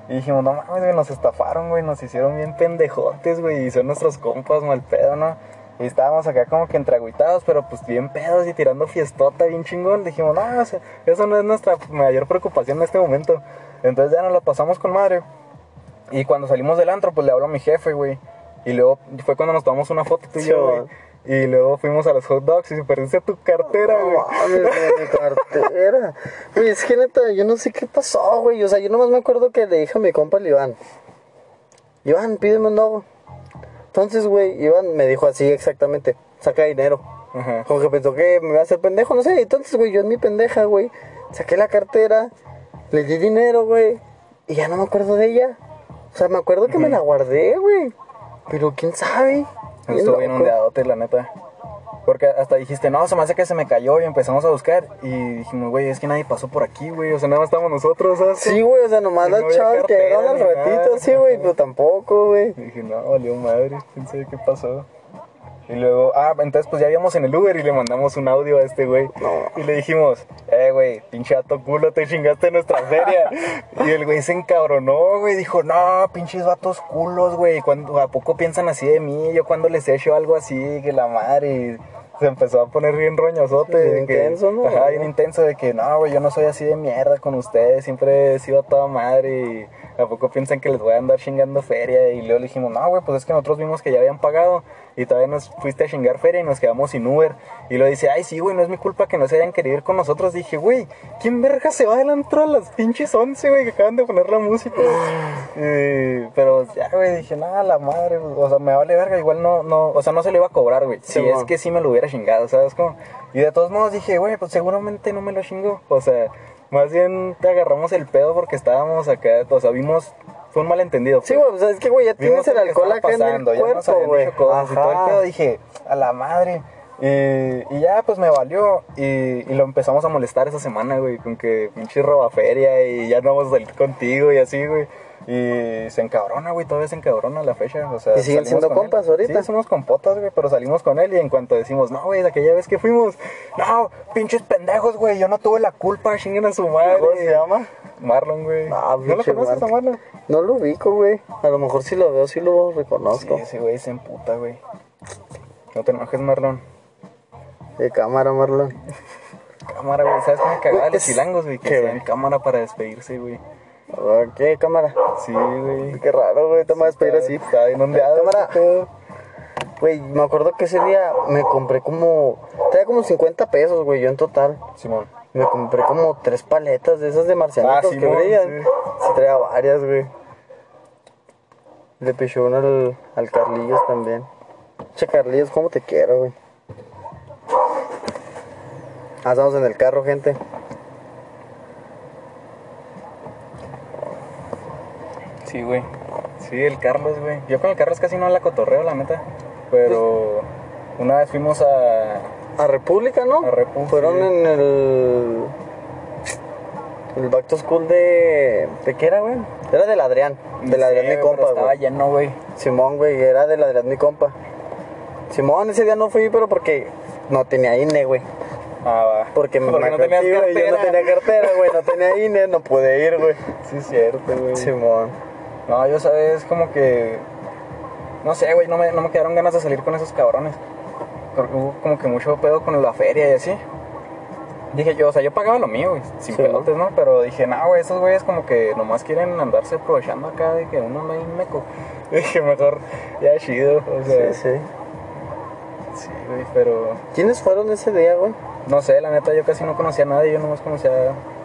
Y dijimos, no mames, güey, nos estafaron, güey, nos hicieron bien pendejotes, güey, y son nuestros compas mal pedo, ¿no? Y estábamos acá como que entreagüitados, pero pues bien pedos y tirando fiestota bien chingón. Dijimos, no, o sea, eso no es nuestra mayor preocupación en este momento. Entonces ya nos la pasamos con madre. Y cuando salimos del antro, pues le hablo a mi jefe, güey. Y luego fue cuando nos tomamos una foto tú y yo, güey. Y luego fuimos a los hot dogs y se perdiste tu cartera, güey. No mi cartera. Güey, es que neta, yo no sé qué pasó, güey. O sea, yo nomás me acuerdo que le dije a mi compa el Iván. Iván, pídeme un nuevo. Entonces, güey, Iván me dijo así exactamente, saca dinero. Ajá. Como que pensó que me iba a hacer pendejo, no sé. Entonces, güey, yo en mi pendeja, güey, saqué la cartera, le di dinero, güey, y ya no me acuerdo de ella. O sea, me acuerdo que me la guardé, güey. Pero quién sabe. Estuvo bien ondeadote, la neta. Porque hasta dijiste, no, se me hace que se me cayó y empezamos a buscar. Y dijimos, güey, es que nadie pasó por aquí, güey. O sea, nada más estábamos nosotros, ¿sabes? Sí, güey, o sea, nomás Y las no había chavas que al ratito, sí, güey, pero tampoco, güey. Dije, no, valió madre, quién sabe qué pasó. Y luego, ah, entonces pues ya íbamos en el Uber y le mandamos un audio a este güey. Y le dijimos, eh, güey, pinche ato culo, te chingaste nuestra feria. y el güey se encabronó, güey, dijo, no, pinches vatos culos, güey, ¿cuándo- ¿a poco piensan así de mí? Yo cuando les he hecho algo así, que la madre. Y se empezó a poner bien roñosote. Bien de que- intenso, ¿no? Ajá, bien intenso de que, no, güey, yo no soy así de mierda con ustedes, siempre he sido a toda madre y a poco piensan que les voy a andar chingando feria. Y luego le dijimos, no, güey, pues es que nosotros vimos que ya habían pagado y todavía nos fuiste a chingar feria y nos quedamos sin Uber. Y lo dice, ay, sí, güey, no es mi culpa que no se hayan querido ir con nosotros. Dije, güey, ¿quién verga se va del antro a las pinches 11, güey, que acaban de poner la música? Y- pero ya, güey, dije, nada, la madre, o sea, me vale verga, igual no, no, o sea, no se lo iba a cobrar, güey. Si es que sí me lo hubiera chingado, ¿sabes cómo? Y de todos modos dije, güey, pues seguramente no me lo chingó. O sea, más bien te agarramos el pedo porque estábamos acá, o sea, vimos, fue un malentendido. Sí, pues. güey, o sea, es que, güey, ya Vimos tienes el alcohol acá en el cuerpo, güey. cosas y todo el pedo. Ajá. Dije, a la madre. Y, y ya, pues me valió. Y, y lo empezamos a molestar esa semana, güey, con que pinche robaferia y ya no vamos a salir contigo y así, güey. Y se encabrona, güey, todavía se encabrona la fecha. O sea, ¿Y siguen siendo él. compas ahorita? Sí, somos compotas, güey, pero salimos con él y en cuanto decimos, no, güey, de aquella vez que fuimos, no, pinches pendejos, güey, yo no tuve la culpa, chinguen a su madre. ¿Cómo se llama? Marlon, güey. Ah, ¿No lo conoces a Marlon. Marlon? No lo ubico, güey. A lo mejor si lo veo, sí lo reconozco. Sí, ese güey se emputa, güey. No te enojes, Marlon. De cámara, Marlon. Cámara, güey. ¿Sabes cómo me cagaba los chilangos, güey? Que ¿Qué, hacían cámara para despedirse, güey. ¿Qué cámara? Sí, güey. Qué raro, güey. Te me vas a despedir así. Está bien ondeado. Cámara. Güey, me acuerdo que ese día me compré como. Traía como 50 pesos, güey, yo en total. Simón. Me compré como tres paletas de esas de marcianitos Ah, que Simón, brillan. sí. Sí. traía varias, güey. Le pichó una al, al Carlillos también. Che, Carlillos, ¿cómo te quiero, güey? Ah, estamos en el carro, gente. Sí, güey. Sí, el Carlos, güey. Yo con el Carlos casi no la cotorreo, la neta. Pero una vez fuimos a. A República, ¿no? A Repu, Fueron sí. en el. El back to school de. ¿De qué era, güey? Era del Adrián. Del Adrián, mi compa, Estaba güey. lleno, güey. Simón, güey, era del Adrián, mi compa. Simón, ese día no fui, pero porque no tenía INE, güey. Ah, va. Porque, me Porque no tenías güey, Yo no cartera. tenía cartera, güey, no tenía INE, no pude ir, güey. Sí, es cierto, güey. Simón. No, yo sabes, como que. No sé, güey, no me, no me quedaron ganas de salir con esos cabrones. Porque Hubo como que mucho pedo con la feria y así. Dije yo, o sea, yo pagaba lo mío, güey, sin Sí, pelotes, ¿no? Pero dije, no, güey, esos güeyes como que nomás quieren andarse aprovechando acá de que uno no hay meco. Dije, mejor, ya chido, o sea. Sí, sí. Sí, güey, pero. ¿Quiénes fueron ese día, güey? No sé, la neta, yo casi no conocía a nadie, yo nomás conocía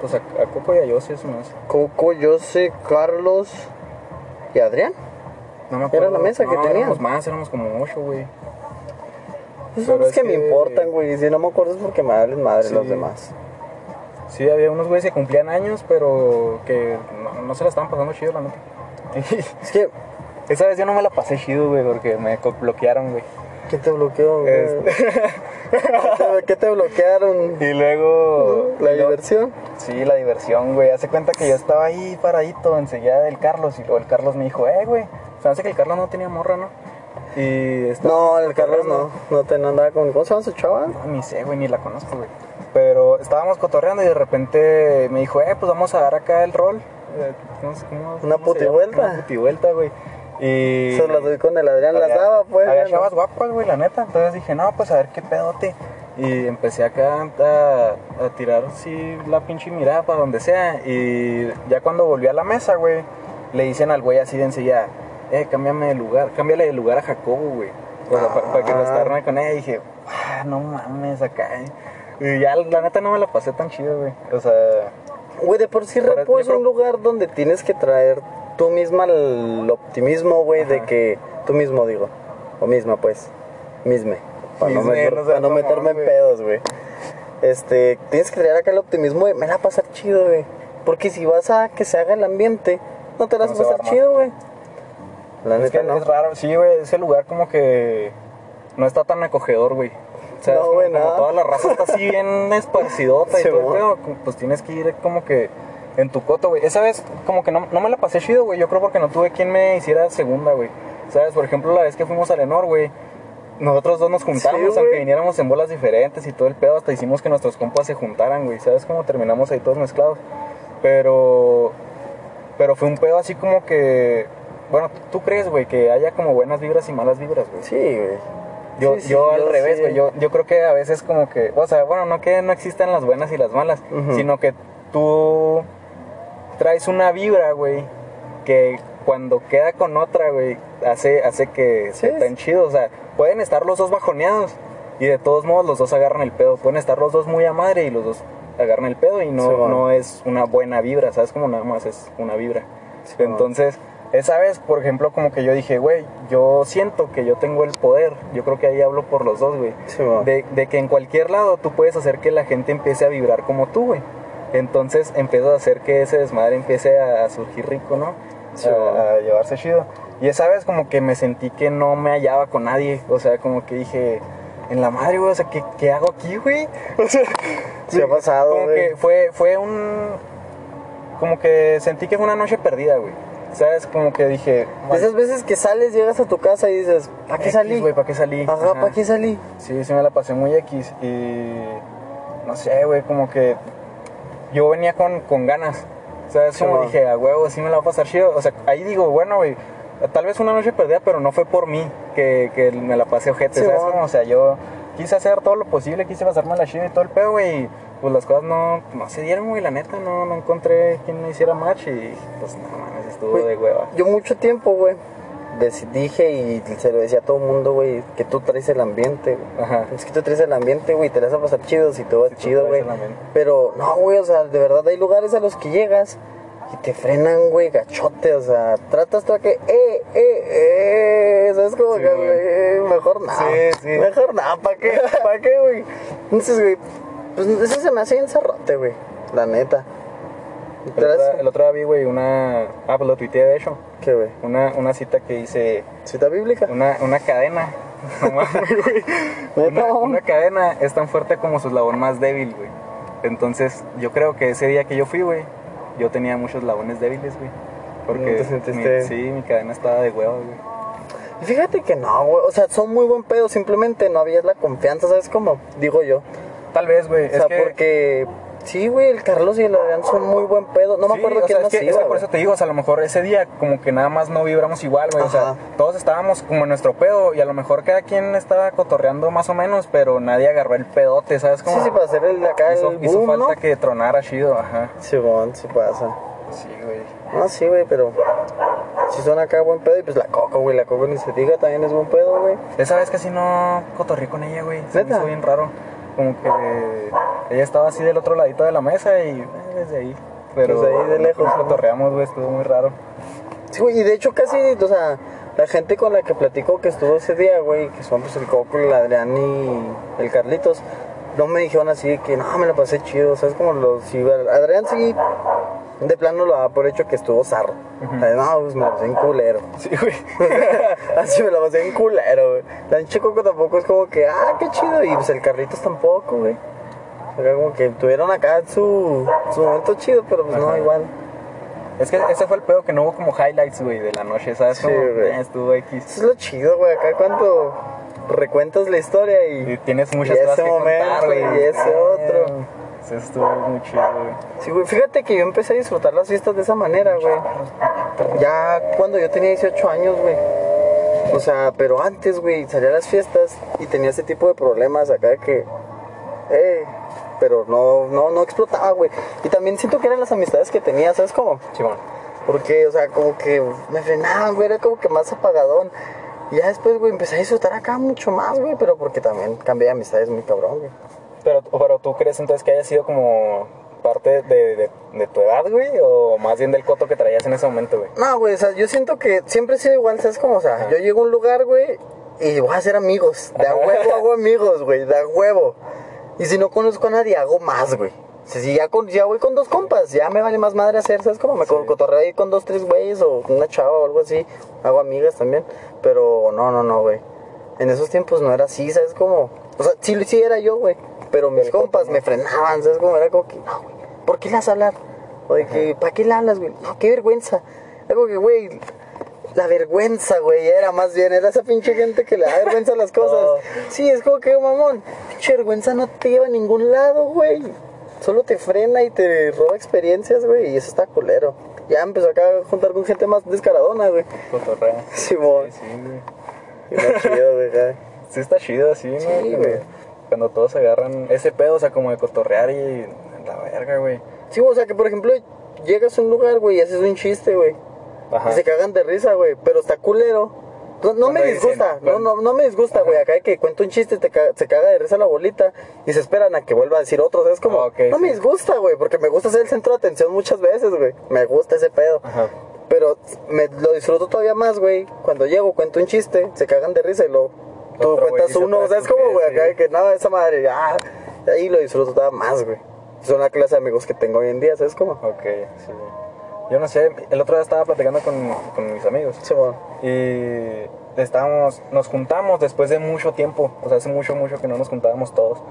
pues, a, a Coco y a Yossi, eso más. Coco, Jose, Carlos y Adrián. No me Era la mesa que no, tenían. Éramos más, éramos como ocho, güey. Esos Pero son los es que, me importan, güey. Si no me acuerdo es porque me valen madre Sí. los demás. Sí, había unos güeyes que cumplían años, pero que no, no se la estaban pasando chido, la neta. Es que, Esa vez yo no me la pasé chido, güey, porque me bloquearon, güey. ¿Qué te bloqueó, güey? Este. ¿Qué te bloquearon? Y luego... La luego- diversión. Sí, la diversión, güey. Hace cuenta que yo estaba ahí paradito enseguida del Carlos y luego el Carlos me dijo, eh, güey. O sea, hace que el Carlos no tenía morra, ¿no? Y No, el Carlos no. No te andaba con. ¿Cómo se llama su chava? No, ni sé, güey, ni la conozco, güey. Pero estábamos cotorreando y de repente me dijo, eh, pues vamos a dar acá el rol. Eh, ¿cómo se- cómo- Una se putivuelta. Una putivuelta, güey. Y... Eso las doy con el Adrián, las Había- daba, pues. Había chavas guapas, güey, la neta. Entonces dije, no, pues a ver qué pedote. Y empecé acá a, a tirar, sí, la pinche mirada para donde sea. Y ya cuando volví a la mesa, güey, le dicen al güey así de enseguida, eh, cámbiame de lugar, cámbiale de lugar a Jacobo, güey. O sea, para, que Ah. los tarne con ella. Y dije, ah, no mames, acá. eh". Y ya, la neta, no me la pasé tan chido, güey. O sea, Güey, de por sí Por- repo es un lugar donde tienes que traer tú misma el optimismo, güey, de que tú mismo digo, o misma pues, misme, para no, meter- no seas pa' no meterme en pedos, güey. Este, tienes que traer acá el optimismo de me la va a pasar chido, güey. Porque si vas a que se haga el ambiente, no te la vas No a se va a pasar chido, güey. La es neta que no. es raro. Sí, güey, ese lugar como que no está tan acogedor, güey. O sea, No, es como, güey, como toda la raza está así bien esparcidota y todo pues tienes que ir como que en tu coto, güey. Esa vez como que no, no me la pasé chido, güey. Yo creo porque no tuve quien me hiciera segunda, güey. ¿Sabes? Por ejemplo, la vez que fuimos a Lenor, güey. Nosotros dos nos juntamos, Sí, aunque viniéramos en bolas diferentes y todo el pedo, hasta hicimos que nuestros compas se juntaran, güey. ¿Sabes cómo terminamos ahí todos mezclados? Pero pero fue un pedo así como que. Bueno, ¿tú crees, güey, que haya como buenas vibras y malas vibras, güey? Sí, güey. Yo, Sí, sí, yo al yo revés, sí. güey. Yo, yo creo que a veces como que. O sea, bueno, no que no existan las buenas y las malas, sino que tú traes una vibra, güey, que cuando queda con otra, güey, hace, hace que Sí. se tan chido. O sea, pueden estar los dos bajoneados y de todos modos los dos agarran el pedo. Pueden estar los dos muy a madre y los dos agarran el pedo y no, Sí, bueno. no es una buena vibra, ¿sabes? Como nada más es una vibra. Sí, bueno. Entonces, esa vez, por ejemplo, como que yo dije, güey, yo siento que yo tengo el poder. Yo creo que ahí hablo por los dos, güey. Sí, bueno. De, de que en cualquier lado tú puedes hacer que la gente empiece a vibrar como tú, güey. Entonces empiezas a hacer que ese desmadre empiece a, a surgir rico, ¿no? Sí, a, llevarse chido. Y esa vez como que me sentí que no me hallaba con nadie. O sea, como que dije, en la madre, güey, o sea, ¿qué, qué hago aquí, güey? O sea, Sí ha pasado, como güey. que fue, fue un... Como que sentí que fue una noche perdida, güey. ¿Sabes? Como que dije... Esas veces que sales, llegas a tu casa y dices, ¿para qué salí? güey, ¿para qué salí? Ajá. ¿para qué salí? Sí, sí me la pasé muy X y no sé, güey, como que yo venía con, con ganas. ¿Sabes? Sí, Como man. dije, a huevo, sí me la va a pasar chido. O sea, ahí digo, bueno, güey, tal vez una noche perdida, pero no fue por mí que, que me la pasé ojete, Sí, ¿sabes? o sea, yo quise hacer todo lo posible, quise pasarme la chida y todo el pedo, güey, pues las cosas no, no se dieron, güey, la neta, no, no encontré quien me hiciera match y pues no mames, estuvo Güey, de hueva. Yo mucho tiempo, güey, dije y se lo decía a todo el mundo, güey, que tú traes el ambiente, güey. Ajá. Es que tú traes el ambiente, güey, te la vas a pasar chido si todo vas chido, güey. Pero no, güey, o sea, de verdad hay lugares a los que llegas y te frenan, güey, gachote, o sea, tratas tú a que, eh, eh, eh, ¿sabes cómo Sí, que, güey? Mejor nada. Sí, sí. Mejor nada, ¿para qué? ¿Para qué, güey? Entonces, güey, pues eso se me hace bien cerrote, güey, la neta. El otro, día vi, güey, una... Ah, pues lo tuiteé, de hecho. ¿Qué, güey? Una, una cita que dice... ¿Cita bíblica? Una, una cadena. No mames, güey. ¿Neta, Una, una cadena es tan fuerte como su eslabón más débil, güey. Entonces, yo creo que ese día que yo fui, güey, yo tenía muchos eslabones débiles, güey. Porque ¿No te sentiste? mi- sí, mi cadena estaba de huevo, güey. Fíjate que no, güey. O sea, son muy buen pedo. Simplemente no había la confianza, ¿sabes cómo? Digo yo. Tal vez, güey. O sea, es que... porque. Sí, güey, el Carlos y el Adrián son muy buen pedo. No me acuerdo quién sea, es que, es iba, que por eso te digo, o sea, a lo mejor ese día como que nada más no vibramos igual, güey. O sea, todos estábamos como en nuestro pedo y a lo mejor cada quien estaba cotorreando más o menos, pero nadie agarró el pedote, ¿sabes cómo? Sí, sí, para hacer el acá hizo, el hizo boom, falta ¿no? que tronara chido, ajá. Sí, bueno, sí pasa. Sí, güey. No, sí, güey, pero. Si son acá buen pedo. Y pues la coco, güey. La coco ni se diga, también es buen pedo, güey. Esa vez casi no cotorré con ella, güey. Se me hizo bien raro. Como que ella estaba así del otro ladito de la mesa y eh, desde ahí. Pero Desde ahí de lejos, nos ¿no? cotorreamos, güey, estuvo muy raro. Sí, güey, y de hecho casi, o sea, la gente con la que platico que estuvo ese día, güey, que son pues el Coco, el Adrián y el Carlitos, no me dijeron así que no, me la pasé chido, o sea, es como los, si, Adrián sí, de plano lo daba por hecho que estuvo zarro. Ujú. O sea, no, pues me la pasé en culero. Sí, güey. así me la pasé en culero, güey. La pinche Coco tampoco es como que, ah, qué chido, y pues el Carlitos tampoco, güey. O sea, como que tuvieron acá su, su momento chido, pero pues no, igual. Es que ese fue el pedo que no hubo como highlights, güey, de la noche, ¿sabes? Sí, güey. eh, estuvo X. Eso es lo chido, güey, acá cuando recuentas la historia y... Y tienes muchas Y cosas ese que momento, contar, güey. y ese otro. Eso estuvo muy chido, güey. Sí, güey, fíjate que yo empecé a disfrutar las fiestas de esa manera, güey. Ya cuando yo tenía 18 años, güey. O sea, pero antes, güey, salía a las fiestas y tenía ese tipo de problemas acá de que... Eh, pero no, no, no explotaba, güey. Y también siento que eran las amistades que tenía, ¿sabes cómo? Simón. Porque, o sea, como que me frenaban, güey, era como que más apagadón. Y ya después, güey, empecé a disfrutar acá mucho más, güey, pero porque también cambié de amistades muy cabrón, güey. Pero, pero tú crees entonces que haya sido como parte de, de, de tu edad, güey, o más bien del coto que traías en ese momento, güey. No, güey, o sea, yo siento que siempre he sido igual, ¿sabes cómo? O sea, Ajá. yo llego a un lugar, güey, y voy a hacer amigos. De a huevo hago amigos, güey, de a huevo. Y si no conozco a nadie, hago más, güey. Sea, si ya, con, ya voy con dos compas, ya me vale más madre hacer, ¿sabes cómo? Me Sí. cotorreo ahí con dos, tres güeyes o una chava o algo así. Hago amigas también. Pero no, no, no, güey. En esos tiempos no era así, ¿sabes cómo? O sea, sí, sí era yo, güey. Pero mis compas me frenaban, ¿sabes cómo? Era como que, no, güey, ¿por qué le vas a hablar? O de que, ¿para qué le hablas, güey? No, qué vergüenza. Algo que, güey, la vergüenza, güey, era más bien, era esa pinche gente que le da vergüenza a las cosas. Oh. Sí, es como que, mamón, pinche vergüenza no te lleva a ningún lado, güey. Solo te frena y te roba experiencias, güey, y eso está culero. Ya empezó acá a juntar con gente más descaradona, güey. Cotorrea. Simón. Sí, sí, güey. Chido, güey. Sí está chido así. Sí, güey. Cuando todos agarran ese pedo, o sea, como de cotorrear y la verga, güey. Sí, o sea, que por ejemplo, llegas a un lugar, güey, y haces un chiste, güey. Ajá. Y se cagan de risa, güey, pero está culero. No, no me dicen, disgusta, no, no, no me disgusta, güey. Acá hay que cuento un chiste, te ca- se caga de risa la bolita y se esperan a que vuelva a decir otro. ¿sabes? Como, Ah, ok, no me sí. disgusta, güey, porque me gusta ser el centro de atención muchas veces, güey. Me gusta ese pedo. Ajá. Pero me lo disfruto todavía más, güey. Cuando llego, cuento un chiste, se cagan de risa y lo. Güey cuentas dice uno, otra ¿sabes cómo, güey? estupidez, Acá sí. que no, esa madre, ya. Ahí lo disfruto todavía más, güey. Son la clase de amigos que tengo hoy en día, ¿sabes cómo? Ok, sí. Yo no sé, el otro día estaba platicando con, con mis amigos. Simón. Y estábamos, nos juntamos después de mucho tiempo, o sea, hace mucho, mucho que no nos juntábamos todos.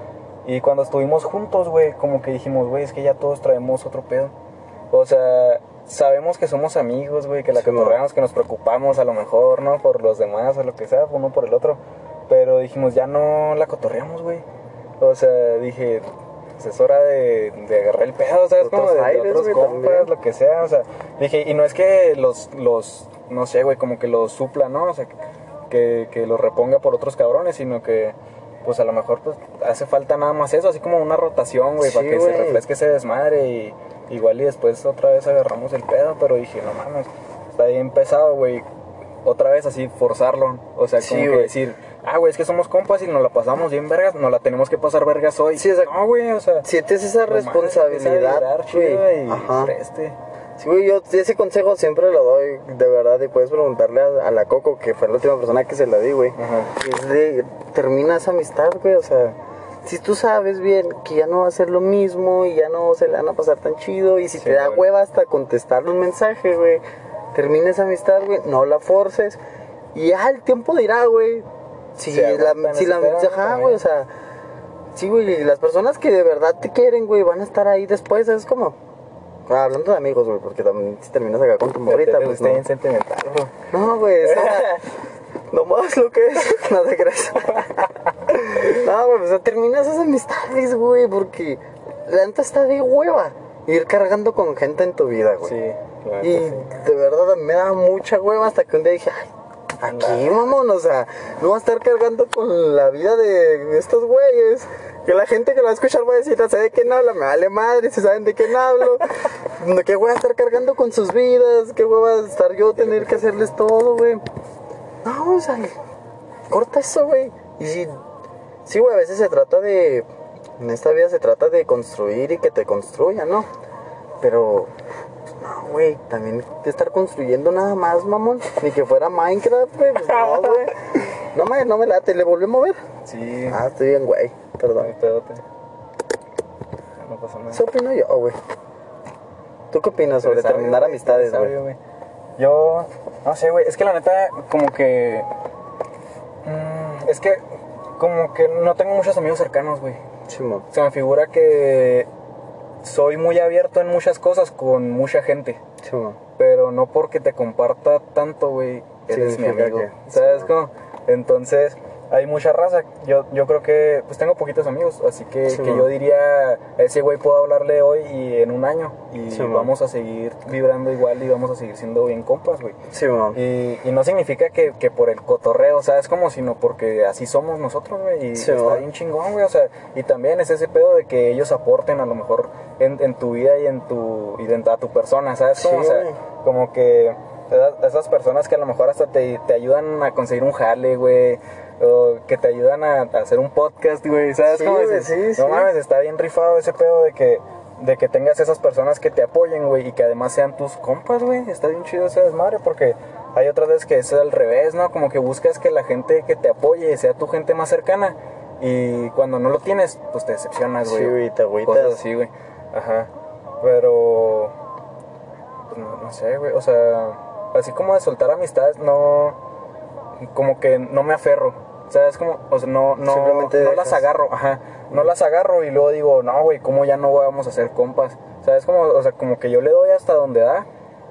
Y cuando estuvimos juntos, güey, como que dijimos, güey, es que ya todos traemos otro pedo. O sea, sabemos que somos amigos, güey, que la Sí, mo. cotorreamos, que nos preocupamos a lo mejor, ¿no? Por los demás o lo que sea, uno por el otro. Pero dijimos, ya no la cotorreamos, güey. O sea, dije, pues es hora de, de agarrar el pedo, ¿sabes? Otros Como de, de aires, otros güey, compas, también. lo que sea, o sea, dije, y no es que los, los, no sé, güey, como que los supla, ¿no? O sea, que, que los reponga por otros cabrones, sino que, pues a lo mejor, pues hace falta nada más eso, así como una rotación, güey, Sí, para que se güey. refresque ese desmadre y igual y después otra vez agarramos el pedo, pero dije, no mames, está bien pesado, güey, otra vez así forzarlo, o sea, Sí, como que güey. decir, ah, güey, es que somos compas y nos la pasamos bien vergas, nos la tenemos que pasar vergas hoy. Sí, o sea, no, güey, o sea, Sientes esa responsabilidad, güey. Ajá. preste. Sí, güey, yo ese consejo siempre lo doy, de verdad, y puedes preguntarle a, a la Coco, que fue la última persona que se la di, güey. Ajá. Es de, termina esa amistad, güey, o sea, si tú sabes bien que ya no va a ser lo mismo y ya no se le van a pasar tan chido, y si Sí, te da güey. hueva hasta contestarle un mensaje, güey, termina esa amistad, güey, no la forces, y ya el tiempo dirá, güey, si Se la, si la, ajá, güey, o sea, sí, güey, y las personas que de verdad te quieren, güey, van a estar ahí después, es como... Hablando de amigos, güey, porque también si terminas acá con tu morrita, pues no. bien sentimental, bro. No, güey, es no más lo que es. No te creas. no, güey, o sea, terminas esas amistades, güey, porque la neta está de hueva ir cargando con gente en tu vida, güey. Sí, claro. Y de verdad me da mucha hueva hasta que un día dije, ay, aquí, mamón, o sea, no va a estar cargando con la vida de estos güeyes. Que la gente que lo va a escuchar va a decir, sé de quién habla, me vale madre, si saben de quién hablo. ¿Qué voy a estar cargando con sus vidas? ¿Qué voy a estar yo tener que hacerles todo, güey? No, o sea, corta eso, güey. Y si, sí, güey, a veces se trata de, en esta vida se trata de construir y que te construyan, ¿no? Pero, no, güey, también de estar construyendo nada más, mamón. Ni que fuera Minecraft, güey, pues no, güey. No me, no me late, ¿le volví a mover? Sí, Ah, estoy bien, güey, perdón. No pasa nada. Eso opino yo, güey. ¿Tú qué opinas sobre terminar amistades, güey? Yo, no sé, güey, es que la neta, como que. mm, es que, como que no tengo muchos amigos cercanos, güey. Se me figura que soy muy abierto en muchas cosas con mucha gente. Pero no porque te comparta tanto, güey, eres mi amigo. que- ¿Sabes sí, cómo? Entonces, hay mucha raza. Yo, yo creo que, pues tengo poquitos amigos, así que, Sí, que yo diría, a ese güey puedo hablarle hoy y en un año. Y Sí, man. vamos a seguir vibrando igual y vamos a seguir siendo bien compas, güey. Sí. Y, y no significa que, que por el cotorreo, ¿sabes? Como sino porque así somos nosotros, güey. Y está man. bien chingón, güey. O sea, y también es ese pedo de que ellos aporten a lo mejor en, en tu vida y en tu y dentro a tu persona, ¿sabes? Sí, Como, o sea, como que esas personas que a lo mejor hasta te, te ayudan a conseguir un jale, güey. O que te ayudan a, a hacer un podcast, güey. ¿Sabes? Sí, cómo dices? sí, no sí. mames, está bien rifado ese pedo de que de que tengas esas personas que te apoyen, güey, y que además sean tus compas, güey. Está bien chido ese desmadre porque hay otras veces que es al revés, ¿no? Como que buscas que la gente que te apoye sea tu gente más cercana y cuando no lo tienes, pues te decepcionas, güey. Sí, güey, te agüitas. Cosas así, güey. Ajá. Pero pues no, no sé, güey, o sea, así como de soltar amistades, no como que no me aferro. ¿Sabes? Como, o sea, no, no, Simplemente no dejas. las agarro, ajá. No las agarro y luego digo, no, güey, ¿cómo ya no vamos a ser compas? ¿Sabes? Como, o sea, como que yo le doy hasta donde da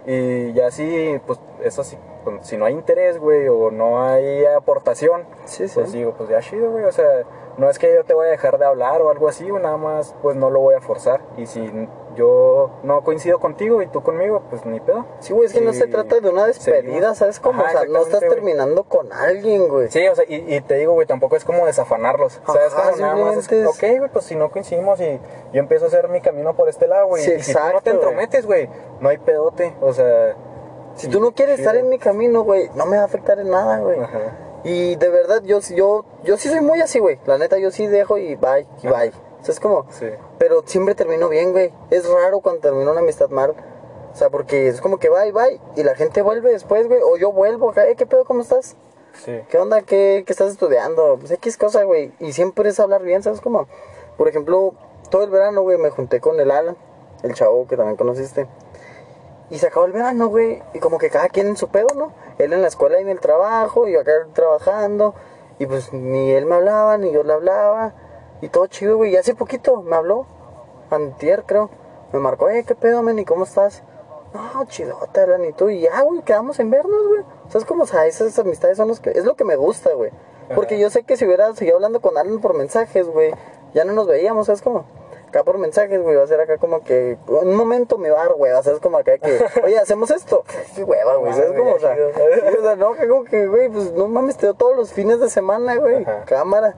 y ya sí, pues, eso sí, pues, si no hay interés, güey, o no hay aportación, Sí, sí. pues digo, pues ya chido, güey, o sea, no es que yo te voy a dejar de hablar o algo así, o nada más, pues no lo voy a forzar. Y si yo no coincido contigo y tú conmigo, pues ni pedo. Sí, güey, es que no se trata de una despedida. ¿sabes cómo? Ajá, o sea, no estás güey. terminando con alguien, güey. Sí, o sea, y, y te digo, güey, tampoco es como desafanarlos. ¿Sabes? Ajá, Como nada más es, es- ok, güey, pues si no coincidimos y yo empiezo a hacer mi camino por este lado, güey. Sí, y si tú no exacto, te entrometes, güey, no hay pedote. O sea. Si tú no quieres estar en mi camino, güey, no me va a afectar en nada, güey. Ajá. Y de verdad, yo, yo, yo sí soy muy así, güey. La neta, yo sí dejo y bye, y bye. O sea, es como... Sí. Pero siempre termino bien, güey. Es raro cuando termino una amistad mal. O sea, porque es como que bye, bye. Y la gente vuelve después, güey. O yo vuelvo acá. Eh, ¿qué pedo? ¿Cómo estás? Sí. ¿Qué onda? ¿Qué, qué estás estudiando? Pues X cosa, güey. Y siempre es hablar bien, ¿sabes cómo? Por ejemplo, todo el verano, güey, me junté con el Alan, el chavo que también conociste. Y se acabó el verano, güey. Y como que cada quien en su pedo, ¿no? Él en la escuela y en el trabajo, y yo acá trabajando. Y pues ni él me hablaba, ni yo le hablaba. Y todo chido, güey. Y hace poquito me habló. Antier, creo. Me marcó, eh, ¿qué pedo, men? ¿Y cómo estás? No, chidote, Alan, y tú. Y ya, güey, quedamos en vernos, güey. ¿Sabes cómo? O sea, esas amistades son los que... Es lo que me gusta, güey. Porque yo sé que si hubiera seguido hablando con Alan por mensajes, güey, ya no nos veíamos, ¿sabes cómo? Acá por mensajes, güey, va a ser acá como que... En un momento me va a dar hueva, ¿sabes? Como acá que... Oye, ¿hacemos esto? Qué hueva, güey, ¿sabes cómo? O sea, o sea, no, que como que, güey, pues no mames, te doy todos los fines de semana, güey. Cámara.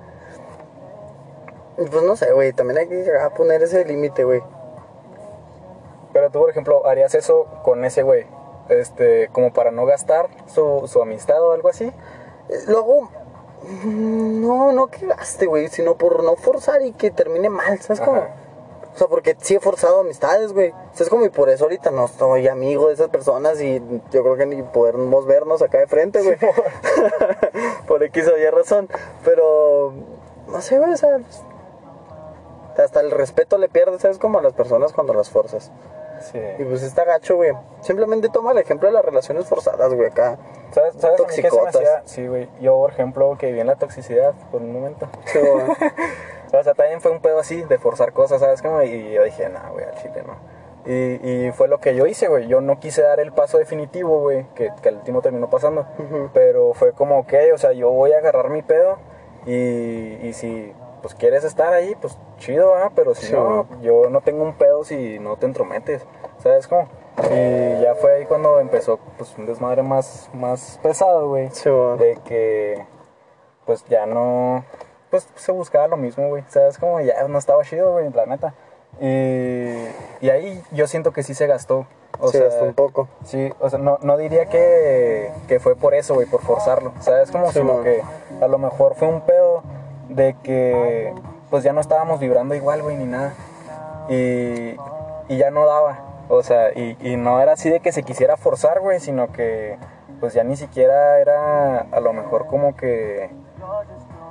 Pues no sé, güey, también hay que ah, poner ese límite, güey. Pero tú, por ejemplo, harías eso con ese güey. Este, como para no gastar su, su amistad o algo así. Eh, Luego, mm, no, no que gaste, güey, sino por no forzar y que termine mal, ¿sabes cómo? O sea, porque sí he forzado amistades, güey. ¿Sabes cómo? Y por eso ahorita no soy amigo de esas personas y yo creo que ni podemos vernos acá de frente, güey. por X o Y razón. Pero, no sé, güey, o sea, hasta el respeto le pierdes, ¿sabes? Como a las personas cuando las forzas. Sí. Y pues está gacho, güey. Simplemente toma el ejemplo de las relaciones forzadas, güey, acá. ¿Sabes, sabes a mí qué se me Toxicotas. hacía? Sí, güey. Yo, por ejemplo, que viví en la toxicidad por un momento. Sí, güey. O sea, también fue un pedo así de forzar cosas, ¿sabes? Como, y yo dije, no, güey, al chile no. Y, y fue lo que yo hice, güey. Yo no quise dar el paso definitivo, güey, que, que al último terminó pasando. Ujú. Pero fue como, ok, o sea, yo voy a agarrar mi pedo y, y si pues quieres estar ahí, pues chido, ¿ah? Pero si Sí, no, yo no tengo un pedo si no te entrometes, ¿sabes cómo? Y ya fue ahí cuando empezó, pues, un desmadre más, más pesado, güey. Sí. De que, pues, ya no, pues, se buscaba lo mismo, güey. ¿Sabes? Como ya no estaba chido, güey, la neta. Y, y ahí yo siento que sí se gastó. O Sí, sea, hasta un poco. Sí, o sea, no, no diría que, que fue por eso, güey, por forzarlo. ¿Sabes? Como Sí, sino que a lo mejor fue un pedo de que, pues ya no estábamos vibrando igual, güey, ni nada. Y, y ya no daba. O sea, y, y no era así de que se quisiera forzar, güey, sino que, pues ya ni siquiera era a lo mejor como que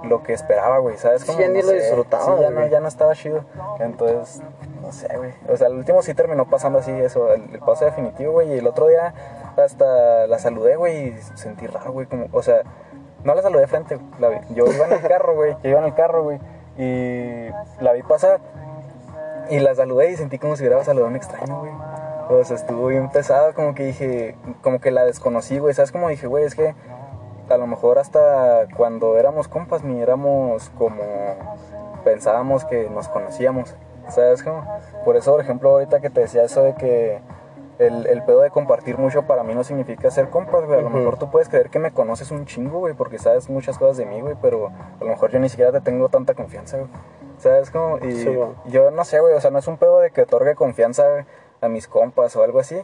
lo que esperaba, güey, ¿sabes? Sí, Como, ya ni no lo sé, disfrutaba, sí, ya, no, ya no estaba chido. Entonces, no sé, güey. O sea, el último sí terminó pasando así, eso, el, el paso definitivo, güey. Y el otro día hasta la saludé, güey, y sentí raro, güey. Como, o sea, no la saludé de frente, la vi. Yo iba en el carro, güey, yo iba en el carro, güey. Y la vi pasar y la saludé y sentí como si hubiera saludado a un extraño, güey. O sea, estuvo bien pesado, como que dije, como que la desconocí, güey. ¿Sabes? Como dije, güey, es que a lo mejor hasta cuando éramos compas ni éramos como pensábamos que nos conocíamos. ¿Sabes cómo? Por eso, por ejemplo, ahorita que te decía eso de que el, el pedo de compartir mucho para mí no significa ser compas, güey. A lo mejor tú puedes creer que me conoces un chingo, güey, porque sabes muchas cosas de mí, güey, pero a lo mejor yo ni siquiera te tengo tanta confianza, güey. ¿Sabes cómo? Y Sí, yo no sé, güey, o sea, no es un pedo de que otorgue confianza a mis compas o algo así,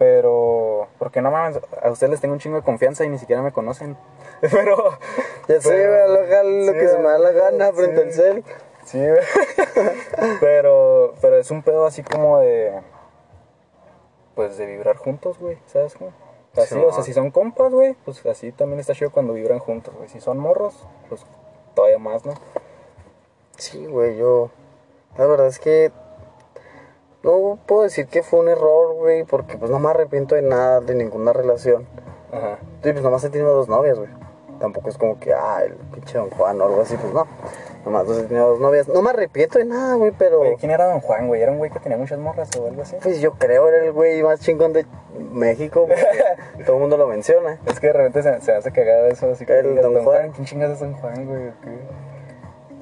pero porque no mames, a ustedes les tengo un chingo de confianza y ni siquiera me conocen. pero Ya sé, pero- güey, lo, haga lo sí, que se me da la gana sí. frente al cel. Sí, güey. pero, pero es un pedo así como de. Pues de vibrar juntos, güey. ¿Sabes cómo? Así, Sí, o sea, si son compas, güey, pues así también está chido cuando vibran juntos, güey. Si son morros, pues todavía más, ¿no? Sí, güey, yo. La verdad es que. No puedo decir que fue un error, güey, porque pues no me arrepiento de nada, de ninguna relación. Ajá. Sí, pues nomás he tenido dos novias, güey. Tampoco es como que, ah, el pinche Don Juan o algo así, pues no. Nomás dos he tenido dos novias. No me arrepiento de nada, güey, pero. Oye, ¿quién era Don Juan, güey? ¿Era un güey que tenía muchas morras o algo así? Pues yo creo era el güey más chingón de México, porque todo el mundo lo menciona. Es que de repente se, se hace cagado eso, así que El digas, Don Juan. ¿Quién chingas es Don Juan, güey? ¿O qué?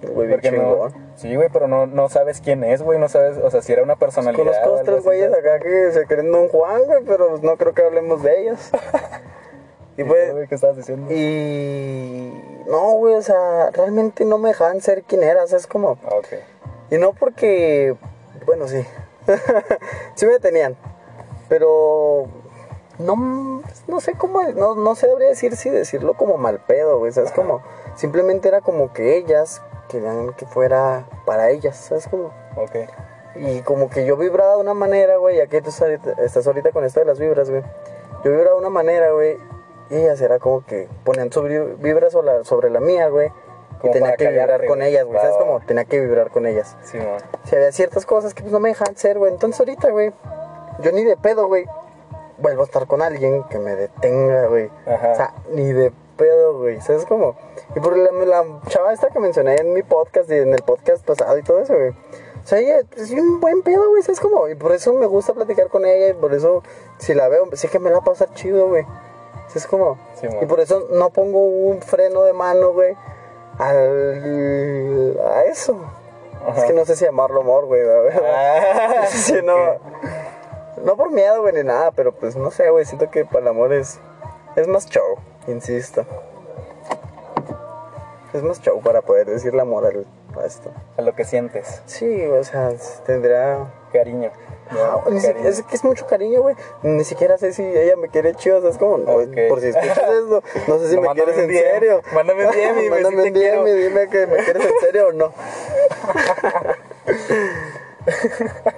Güey Porque no-. Sí, güey, pero no, no sabes quién es, güey, no sabes, o sea, si era una personalidad. Conozco o dos, algo tres güeyes acá que se creen Don Juan, güey, pero pues no creo que hablemos de ellos. y ¿Y pues, güey, ¿Qué estabas diciendo? y no, güey, o sea, realmente no me dejaban ser quien era, o sea, es como, Ah, ok. y no porque, bueno, sí, sí me tenían, pero no, no sé cómo, no, no sabría decir si decirlo como mal pedo, güey, ¿sabes? Como, simplemente era como que ellas querían que fuera para ellas, ¿sabes? Como, Ok. y como que yo vibraba de una manera, güey, ya que tú estás ahorita, estás ahorita con esto de las vibras, güey. Yo vibraba de una manera, güey, y ellas era como que ponían su vibra vibra sobre la, sobre la mía, güey. Y tenía que vibrar con ellas, güey. ¿Sabes cómo? Tenía que vibrar con ellas. Sí, man. Si había ciertas cosas que pues no me dejaban ser, güey. Entonces ahorita, güey, yo ni de pedo, güey, vuelvo a estar con alguien que me detenga, güey. Ajá. O sea, ni de pedo, güey. ¿Sabes cómo? Y por la, la chava esta que mencioné en mi podcast y en el podcast pasado y todo eso, güey. O sea, ella es un buen pedo, güey. ¿Sabes cómo? Y por eso me gusta platicar con ella y por eso, si la veo, sé que me la va a pasar chido, güey. ¿Sabes cómo? Sí, y por eso no pongo un freno de mano, güey, al, a eso. Ajá. Es que no sé si llamarlo amor, güey, la verdad. Ah, Sí, no. No por miedo, güey, ni nada, pero pues no sé, güey. Siento que para el amor es, es más show, insisto. Es más show para poder decirle amor al, a esto. A lo que sientes. Sí, o sea, tendrá. Cariño. ¿no? Cariño. es que es mucho cariño, güey. Ni siquiera sé si ella me quiere chido, ¿sabes cómo? No, Ok. Por si escuchas esto, no sé si No, me quieres en DM. serio. Mándame un DM y Mándame si un. DM y dime que me quieres en serio o no.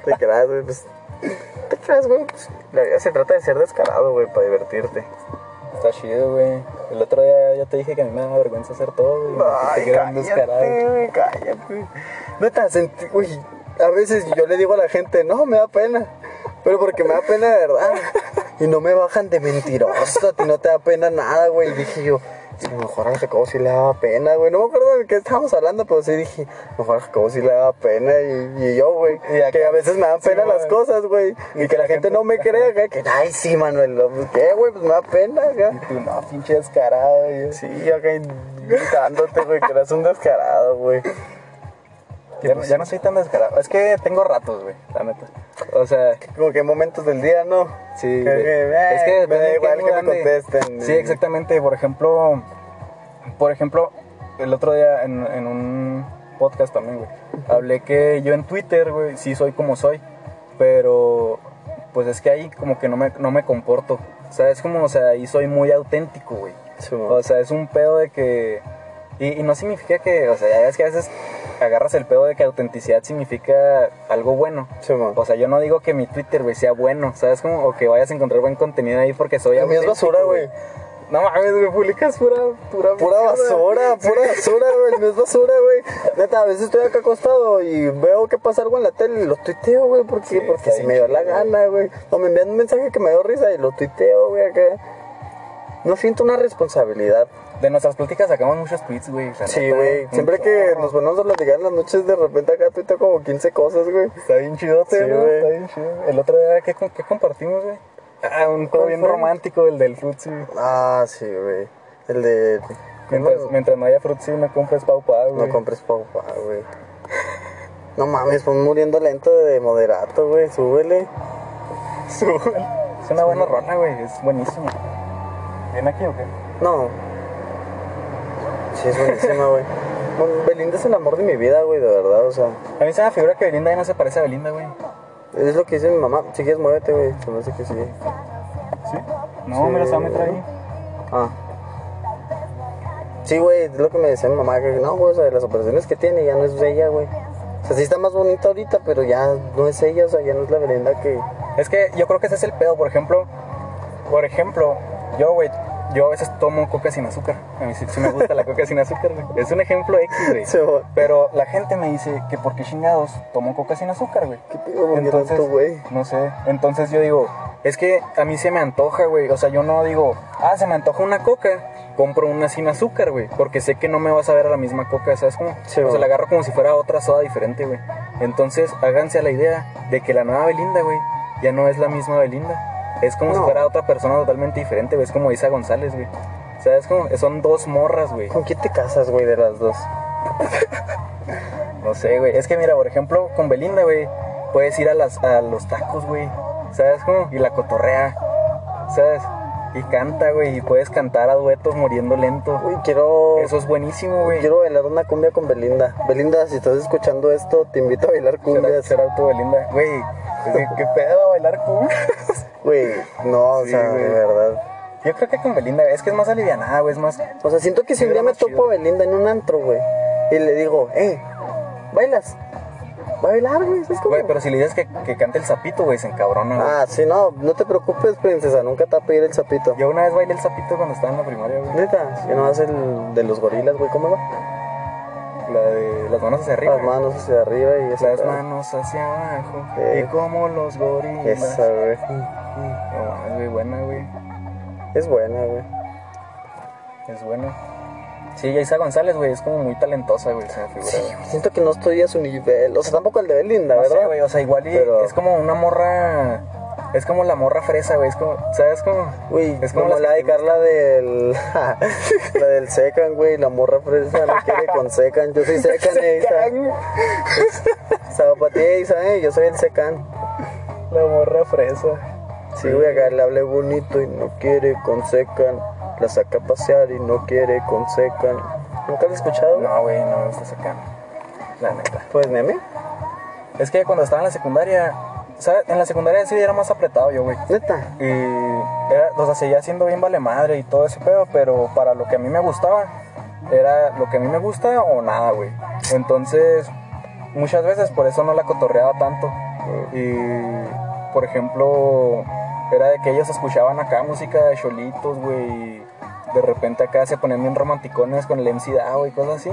Te creas, güey, pues. Te creas, güey. Pues, la vida se trata de ser descarado, güey, para divertirte. Está chido, güey. El otro día ya te dije que a mí me da vergüenza hacer todo, güey. Ay, Te quedan descarado. cállate, güey, cállate. Neta, sentí, güey, a veces yo le digo a la gente, no, me da pena. Pero porque me da pena de verdad. Y no me bajan de mentiroso, a ti no te da pena nada, güey. Y dije yo, a lo mejor al Jacobo sí le daba pena, güey. No me acuerdo de qué estábamos hablando, pero sí dije, a lo mejor al Jacobo sí le daba pena. Y, y yo, güey, que a veces me dan sí, pena las güey. cosas, güey. Y, que la gente no me crea, güey, que, ay, sí, Manuel, pues, ¿qué, güey? Pues me da pena, güey. Y tú, no, pinche descarado, güey. Sí, acá gritándote, güey, que eres un descarado, güey. Ya, no- ya no soy tan descarado. Es que tengo ratos, güey, la neta. O sea, Como que momentos del día, ¿no? sí. Que- es que me da igual que me contesten. Sí, exactamente. Por ejemplo, por ejemplo, el otro día en, en un podcast también, güey, hablé que yo en Twitter, güey, sí soy como soy, pero pues es que ahí como que no me, no me comporto. O sea, es como, o sea, ahí soy muy auténtico, güey. Sí. O sea, es un pedo de que... Y, y no significa que, o sea, ves que a veces agarras el pedo de que autenticidad significa algo bueno. Sí. O sea, yo no digo que mi Twitter, güey, sea bueno, ¿sabes? Como, o que vayas a encontrar buen contenido ahí porque soy A mí es basura, güey. No mames, güey, publicas pura, pura, Pura basura, pura basura, güey. No es basura, güey. Neta, a veces estoy acá acostado y veo que pasa algo en la tele y lo tuiteo, güey. ¿Por qué? Sí, Porque se me dio la gana, güey. O me envían un mensaje que me dio risa y lo tuiteo, güey, acá. No siento una responsabilidad. De nuestras pláticas sacamos muchos tweets, güey. Sí, güey. Siempre que nos ponemos a platicar en las noches, de repente acá tuiteo como 15 cosas, güey. Está bien chidote, Sí, ¿no? güey. Está bien chido. El otro día, ¿qué, qué compartimos, güey? Ah, un ¿Cuál bien fue? romántico, el del futsi. Ah, sí, güey. El de. Mientras, no, mientras no haya fruits, sí, no compres pau pau, güey. no compres papá, güey. No mames, pues muriendo lento de moderato, güey. Súbele. Sube. Es una buena rola, güey. Es buenísimo. ¿Viene aquí o qué? No. Sí, es buenísima, güey. Bueno, Belinda es el amor de mi vida, güey, de verdad, o sea. A mí se me figura que Belinda ya no se parece a Belinda, güey. Es lo que dice mi mamá. Si quieres, muévete, güey. Se me hace que sí. ¿Sí? No, Sí. mira, se va a meter ahí. Ah. Sí, güey, es lo que me decía mi mamá, que no, güey, o sea, de las operaciones que tiene ya no es ella, güey. O sea, sí está más bonita ahorita, pero ya no es ella, o sea, ya no es la Belinda que... Es que yo creo que ese es el pedo, por ejemplo. Por ejemplo, yo, güey, yo a veces tomo coca sin azúcar. A mí sí, sí me gusta la coca sin azúcar, güey. Es un ejemplo X, güey. Sí. Pero la gente me dice que por qué chingados tomo coca sin azúcar, güey. ¿Qué pedo, tanto, güey? No sé. Entonces yo digo, es que a mí se me antoja, güey. O sea, yo no digo, ah, se me antoja una coca. Compro una sin azúcar, güey. Porque sé que no me vas a ver a la misma coca, ¿sabes cómo? Sí, o sea, la agarro como si fuera otra soda diferente, güey. Entonces, háganse a la idea de que la nueva Belinda, güey, ya no es la misma Belinda. Es como si fuera otra persona totalmente diferente, güey. Es como Isa González, güey. O sea, es como, son dos morras, güey. ¿Con quién te casas, güey, de las dos? No sé, güey. Es que mira, por ejemplo, con Belinda, güey, puedes ir a, las, a los tacos, güey. ¿Sabes cómo? Y la cotorrea. ¿Sabes? Y canta, güey. Y puedes cantar a duetos muriendo lento. Uy, quiero... Eso es buenísimo, güey. Quiero bailar una cumbia con Belinda. Belinda, si estás escuchando esto, te invito a bailar Será, cumbias. será tu Belinda. Güey, ¿qué, pedo bailar cumbias? Güey, no, o Sí, sea, de verdad. Yo creo que con Belinda, es que es más alivianada, güey. Es más. O sea, siento que si un día me topo a Belinda en un antro, güey, y le digo, hey, ¿bailas? ¿Va a bailar, güey? Güey, pero si le dices que, que cante el sapito, güey, se encabrona, güey. Ah, sí, no, no te preocupes, princesa, nunca te va a pedir el sapito. Yo una vez bailé el sapito cuando estaba en la primaria, güey. Neta, yo no hace el de los gorilas, güey, ¿cómo va? La de las manos hacia arriba. Las manos hacia arriba y esa. Las manos hacia abajo. Eh. Y como los gorilas. Esa, güey. No mames, güey, buena, güey. Es buena, güey. Es buena. Sí, Isa González, güey, es como muy talentosa, güey, figura. Sí, güey, siento que no estoy a su nivel. O sea, tampoco el de Belinda, No sé, ¿verdad? güey, o sea, igual y Pero- es como una morra. Es como la morra fresa, güey. Es como, ¿sabes cómo? Güey, es como las la de Carla del. la del Secan, güey. La morra fresa no quiere con Secan. Yo soy Secan, eh, Isa. Zapatilla, Isa, eh. Yo soy el Secan. La morra fresa. Sí, güey, acá le hablé bonito y no quiere con Secan. La saca a pasear y no quiere con Secan. ¿Nunca lo has escuchado? güey? No, güey, no me gusta sacar. La neta. Pues, meme. Es que cuando estaba en la secundaria, ¿sabes? En la secundaria sí era más apretado yo, güey. Neta. Y era, o sea, seguía siendo bien vale madre y todo ese pedo, pero para lo que a mí me gustaba, era lo que a mí me gusta o nada, güey. Entonces, muchas veces por eso no la cotorreaba tanto. Y, por ejemplo, era de que ellos escuchaban acá música de cholitos, güey. De repente acá se ponían bien romanticones con el MC Dao y cosas así.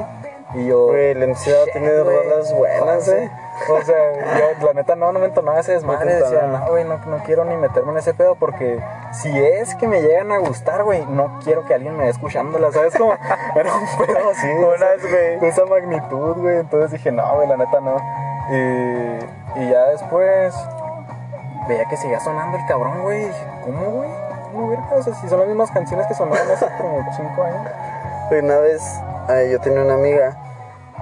Y yo. Güey, el MC Dao "Shit, tiene rolas buenas, José". eh. O sea, yo la neta no, no me entonaba ese desmadre. Decía, no, güey, no, no quiero ni meterme en ese pedo porque si es que me llegan a gustar, güey, no quiero que alguien me vea escuchándola, ¿sabes? Como, era un pedo así. güey. De esa magnitud, güey. Entonces dije, no, güey, la neta no. Y, y ya después veía que seguía sonando el cabrón, güey. ¿cómo, güey? O sea, si son las mismas canciones que sonaban hace como 5 años. Güey, Una vez eh, yo tenía una amiga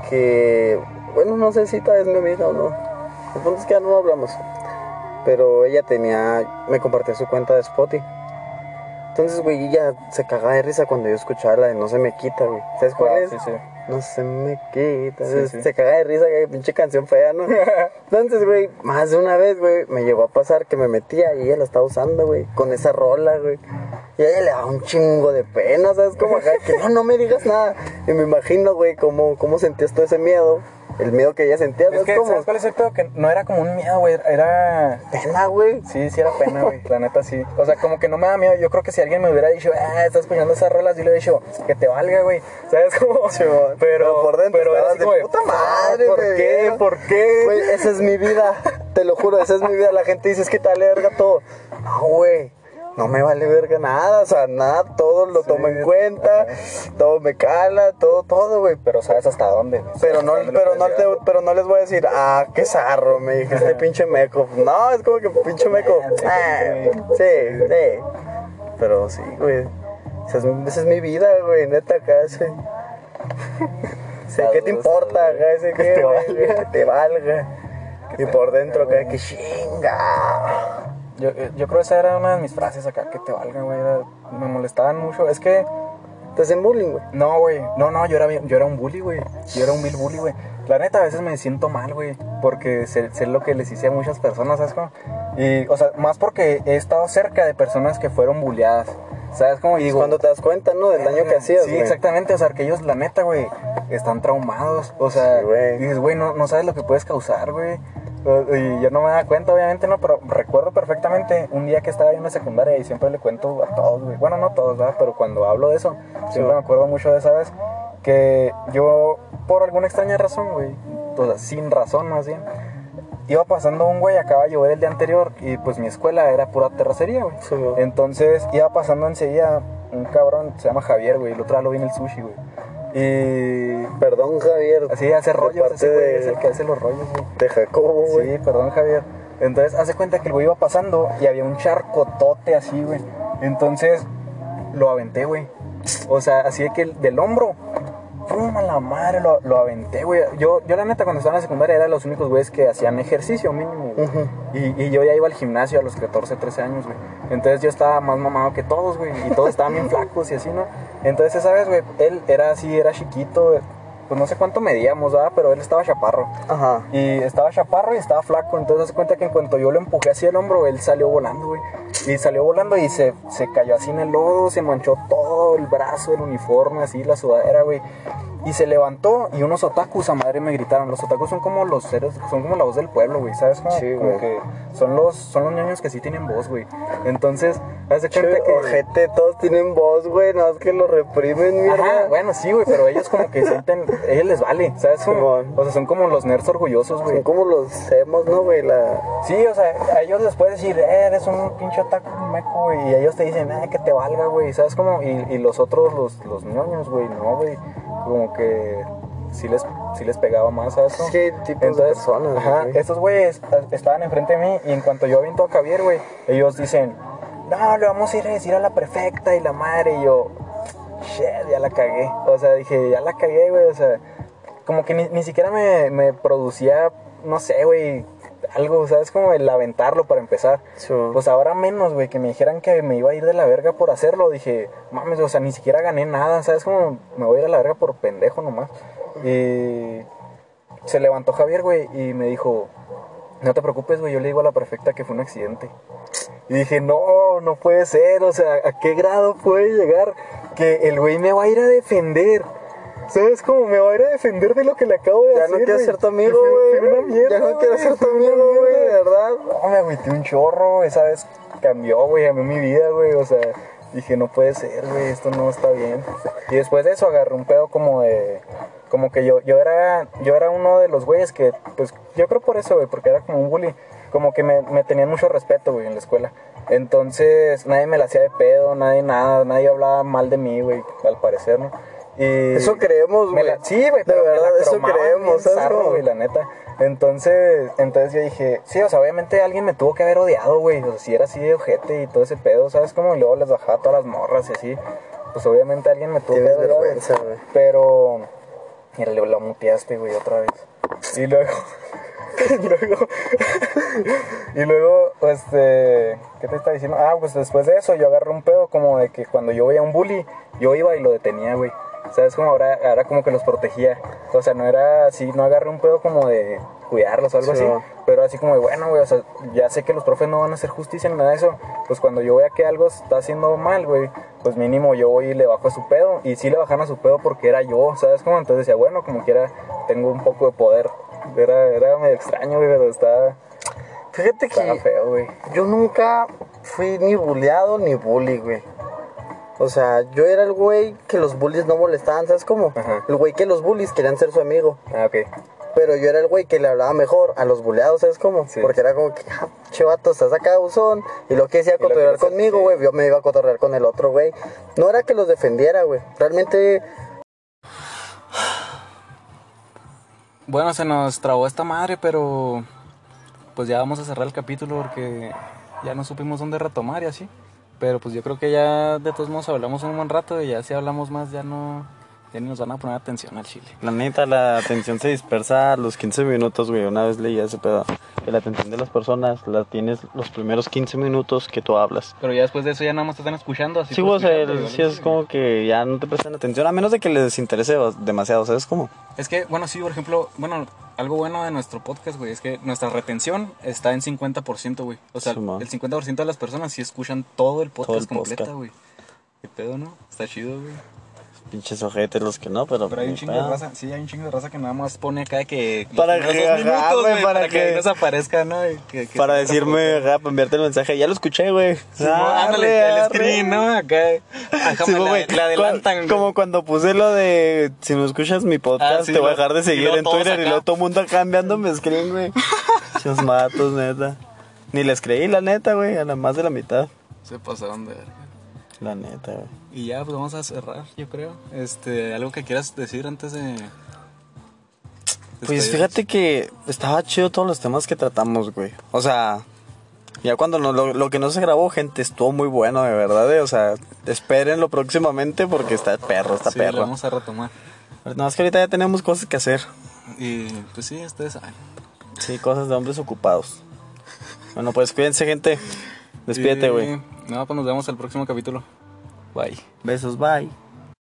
que, bueno, no sé si tal es mi amiga o no. El punto es que ya no hablamos. Pero ella tenía, me compartía su cuenta de Spotify. Entonces, güey, ella se cagaba de risa cuando yo escuchaba la de No se me quita, güey. ¿Sabes cuál Ah, es? Sí, sí. No se me quita. Sí, sí. Se cagaba de risa, que pinche canción fea, ¿no? Entonces, güey, más de una vez, güey, me llegó a pasar que me metía y ella la estaba usando, güey, con esa rola, güey. Y a ella le daba un chingo de pena, ¿sabes? Como acá, que no, no me digas nada. Y me imagino, güey, cómo, cómo sentías todo ese miedo. El miedo que ella sentía, Es ¿sabes que, cómo? ¿sabes cuál es el pedo? Que no era como un miedo, güey. Era. Pena, güey. Sí, sí era pena, güey. La neta sí. O sea, como que no me da miedo. Yo creo que si alguien me hubiera dicho, ah, estás escuchando esas rolas, yo le hubiera dicho, que te valga, güey. ¿Sabes cómo? Pero, pero, por dentro pero estabas de como puta madre, ¿Por qué? ¿Por qué? Güey, esa es mi vida. Te lo juro, esa es mi vida. La gente dice, es que te verga todo. No, güey. No me vale verga nada. O sea, nada, todo lo tomo en cuenta. Todo me cala, todo, todo, güey. Pero sabes hasta dónde. Pero no, ¿Sabes dónde lo pero, no te, pero no les voy a decir, ah, qué zarro, me dijiste pinche meco. No, es como que pinche meco. Ah, sí, sí. Pero sí, güey. Esa es, esa es mi vida, güey, neta, acá, sí. ¿qué te importa, ese Que te valga. te valga. Y por dentro, acá, que chinga. Yo, yo creo que esa era una de mis frases acá, que te valga, güey. era- Me molestaban mucho. Es que, Te hacen bullying, güey. no, güey. No, no, yo era, yo era un bully, güey. Yo era un vil bully, güey. La neta, a veces me siento mal, güey. Porque sé, sé lo que les hice a muchas personas, ¿sabes cómo? Y, o sea, más porque he estado cerca de personas que fueron bulleadas. ¿Sabes cómo? Y digo, Cuando te das cuenta, ¿no? Del daño que hacías, Sí, exactamente. O sea, que ellos, la neta, güey, están traumados. O sea, Sí, güey. dices, güey, no, no sabes lo que puedes causar, güey. Y yo no me da cuenta, obviamente, no, pero recuerdo perfectamente un día que estaba en la secundaria y siempre le cuento a todos, güey. Bueno, no todos, ¿verdad? Pero cuando hablo de eso, siempre me acuerdo mucho de esa vez que yo, por alguna extraña razón, güey, o sea, sin razón más bien, iba pasando un güey, acaba de llover el día anterior y pues mi escuela era pura terracería, güey. Sí, güey. Entonces iba pasando enseguida un cabrón, se llama Javier, güey, el otro día lo vi en el sushi, güey. Y Perdón, Javier. así hace rollos, ese güey de- es el que hace los rollos, güey. De Jacobo, güey. Sí, perdón, Javier. Entonces, hace cuenta que el güey iba pasando y había un charcotote así, güey. Entonces, lo aventé, güey. O sea, así de que el- del hombro, ¡pum! a la madre, lo, lo aventé, güey. Yo, yo, la neta, cuando estaba en la secundaria, era de los únicos güeyes que hacían ejercicio mínimo, güey. Y, y yo ya iba al gimnasio a los 14, 13 años, güey. Entonces, yo estaba más mamado que todos, güey. Y todos estaban bien flacos y así, ¿no? Entonces, esa vez, güey, él era así, era chiquito, pues no sé cuánto medíamos, ¿verdad? Pero él estaba chaparro. Ajá. Y estaba chaparro y estaba flaco. Entonces, se cuenta que en cuanto yo lo empujé hacia el hombro, él salió volando, güey. Y salió volando y se, se cayó así en el lodo, se manchó todo el brazo, el uniforme, así, la sudadera, güey. Y se levantó y unos otakus a madre me gritaron. Los otakus son como los seres, son como la voz del pueblo, güey. ¿Sabes? Como, Sí, como güey. que son los, son los niños que sí tienen voz, güey. Entonces, hace Che, cuenta que. ojete, todos tienen voz, güey. No es que lo reprimen, mierda. Ajá, bueno, sí, güey, pero ellos como que sienten, a ellos les vale, ¿sabes? Como- o sea, son como los nerds orgullosos, güey. Son como los hemos, ¿no, güey? La... Sí, o sea, a ellos les puedes decir, eh, eres un pinche otaku meco, güey. Y ellos te dicen, eh, que te valga, güey. ¿Sabes cómo? Y, y los otros, los, los ñoños, güey, no, güey. Como que sí les, sí les pegaba más, ¿sabes? cómo? ¿Qué tipos de personas, Ajá, güey? estos güeyes estaban enfrente de mí y en cuanto yo aviento a Javier, güey, ellos dicen, no, le vamos a ir a decir a la prefecta y la madre. Y yo, shit, ya la cagué. O sea, dije, ya la cagué, güey. O sea, como que ni, ni siquiera me, me producía, no sé, güey, algo, ¿sabes? Como el aventarlo para empezar. Sí. Pues ahora menos, güey, que me dijeran que me iba a ir de la verga por hacerlo. Dije, mames, o sea, ni siquiera gané nada, ¿sabes? Como me voy a ir a la verga por pendejo nomás. Y se levantó Javier, güey, y me dijo, no te preocupes, güey, yo le digo a la prefecta que fue un accidente. Y dije, no, no puede ser, o sea, ¿a qué grado puede llegar que el güey me va a ir a defender? ¿Sabes cómo me va a ir a defender de lo que le acabo de Ya hacer? no quiero ser tu amigo, güey. Ya no quiero ser tu amigo, güey, de verdad. No, me agüité un chorro, esa vez cambió, güey, cambió mi vida, güey, o sea, dije, no puede ser, güey, esto no está bien. Y después de eso agarré un pedo como de, como que yo, yo era, yo era uno de los güeyes que, pues, yo creo por eso, güey, porque era como un bully, como que me, me tenían mucho respeto, güey, en la escuela. Entonces, nadie me la hacía de pedo, nadie nada, nadie hablaba mal de mí, güey, al parecer, ¿no? Y Eso creemos, güey. sí, güey, De pero me la verdad, eso creemos, ¿sabes güey, la neta. Entonces, entonces yo dije, sí, o sea, obviamente alguien me tuvo que haber odiado, güey. O sea, si era así de ojete y todo ese pedo, ¿sabes? Como y luego les bajaba todas las morras y así. Pues obviamente alguien me tuvo que haber odiado. vergüenza, güey. Pero, mira, lo muteaste, güey, otra vez. Y luego, y luego, y luego, este, ¿qué te está diciendo? Ah, pues después de eso yo agarré un pedo como de que cuando yo veía un bully, yo iba y lo detenía, güey. ¿Sabes? Como ahora, ahora como que los protegía. O sea, no era así, no agarré un pedo como de cuidarlos o algo Sí. así. Pero así como de, bueno, güey, o sea, ya sé que los profes no van a hacer justicia ni nada de eso. Pues cuando yo vea que algo está haciendo mal, güey, pues mínimo yo voy y le bajo a su pedo. Y sí le bajan a su pedo porque era yo, ¿sabes? Como entonces decía, bueno, como quiera, tengo un poco de poder. Era, era medio extraño, güey, pero estaba, Fíjate estaba que feo, güey. yo nunca fui ni bulleado ni bully, güey. O sea, yo era el güey que los bullies no molestaban, ¿sabes cómo? Ajá. El güey que los bullies querían ser su amigo. Ah, ok. Pero yo era el güey que le hablaba mejor a los bulleados, ¿sabes cómo? Sí. Porque era como que, ah, chevato, estás acá, usón. Y lo que decía que cotorrear conmigo, sí. güey, yo me iba a cotorrear con el otro, güey. No era que los defendiera, güey. Realmente, Bueno, se nos trabó esta madre, pero pues ya vamos a cerrar el capítulo porque ya no supimos dónde retomar y así. Pero pues yo creo que ya de todos modos hablamos un buen rato y ya si hablamos más ya no... Ya ni nos van a poner atención al chile. La neta, la atención se dispersa a los 15 minutos, güey. Una vez leí ese pedo. Que la atención de las personas la tienes los primeros 15 minutos que tú hablas. Pero ya después de eso ya nada más te están escuchando. Así Sí, el- ¿vale? sí es como que ya no te prestan atención, a menos de que les interese demasiado, ¿sabes cómo? Es que, bueno, sí, por ejemplo, bueno, algo bueno de nuestro podcast, güey, es que nuestra retención está en 50%, güey. O sea, el 50% de las personas sí escuchan todo el podcast Todo el completa, podcast. güey. ¿Qué pedo, no? Está chido, güey. Pinches ojetes los que no, pero... Pero hay un chingo de raza, sí, hay un chingo de raza que nada más pone acá que... Para que- ajá, minutos, para para que que- nos aparezca, ¿no? Que- que- Para decirme, para enviarte el mensaje, ya lo escuché, güey. Sí, ándale, Arre, el screen, ¿no? Acá. Ajá, Sí, la- adelantan, güey. Como cuando puse lo de si no escuchas mi podcast, Ah, sí, te voy a dejar de seguir en Twitter y luego todo el mundo acá enviándome screen, güey. Esos matos, neta. Ni les creí, la neta, güey, a la más de la mitad. Se pasaron de verga. La neta, güey. Y ya, pues vamos a cerrar, yo creo. Este, algo que quieras decir antes de. Pues fíjate que estaba chido todos los temas que tratamos, güey. O sea, ya cuando no- lo, lo que no se grabó, gente, estuvo muy bueno, de verdad. eh. O sea, espérenlo próximamente porque está perro, está Sí, lo perro. vamos a retomar. Nada más que ahorita ya tenemos cosas que hacer. Y pues sí, ustedes saben. Sí, cosas de hombres ocupados. Bueno, pues cuídense, gente. Despídete, Y- güey. No, pues nos vemos el próximo capítulo. Bye. Besos, bye.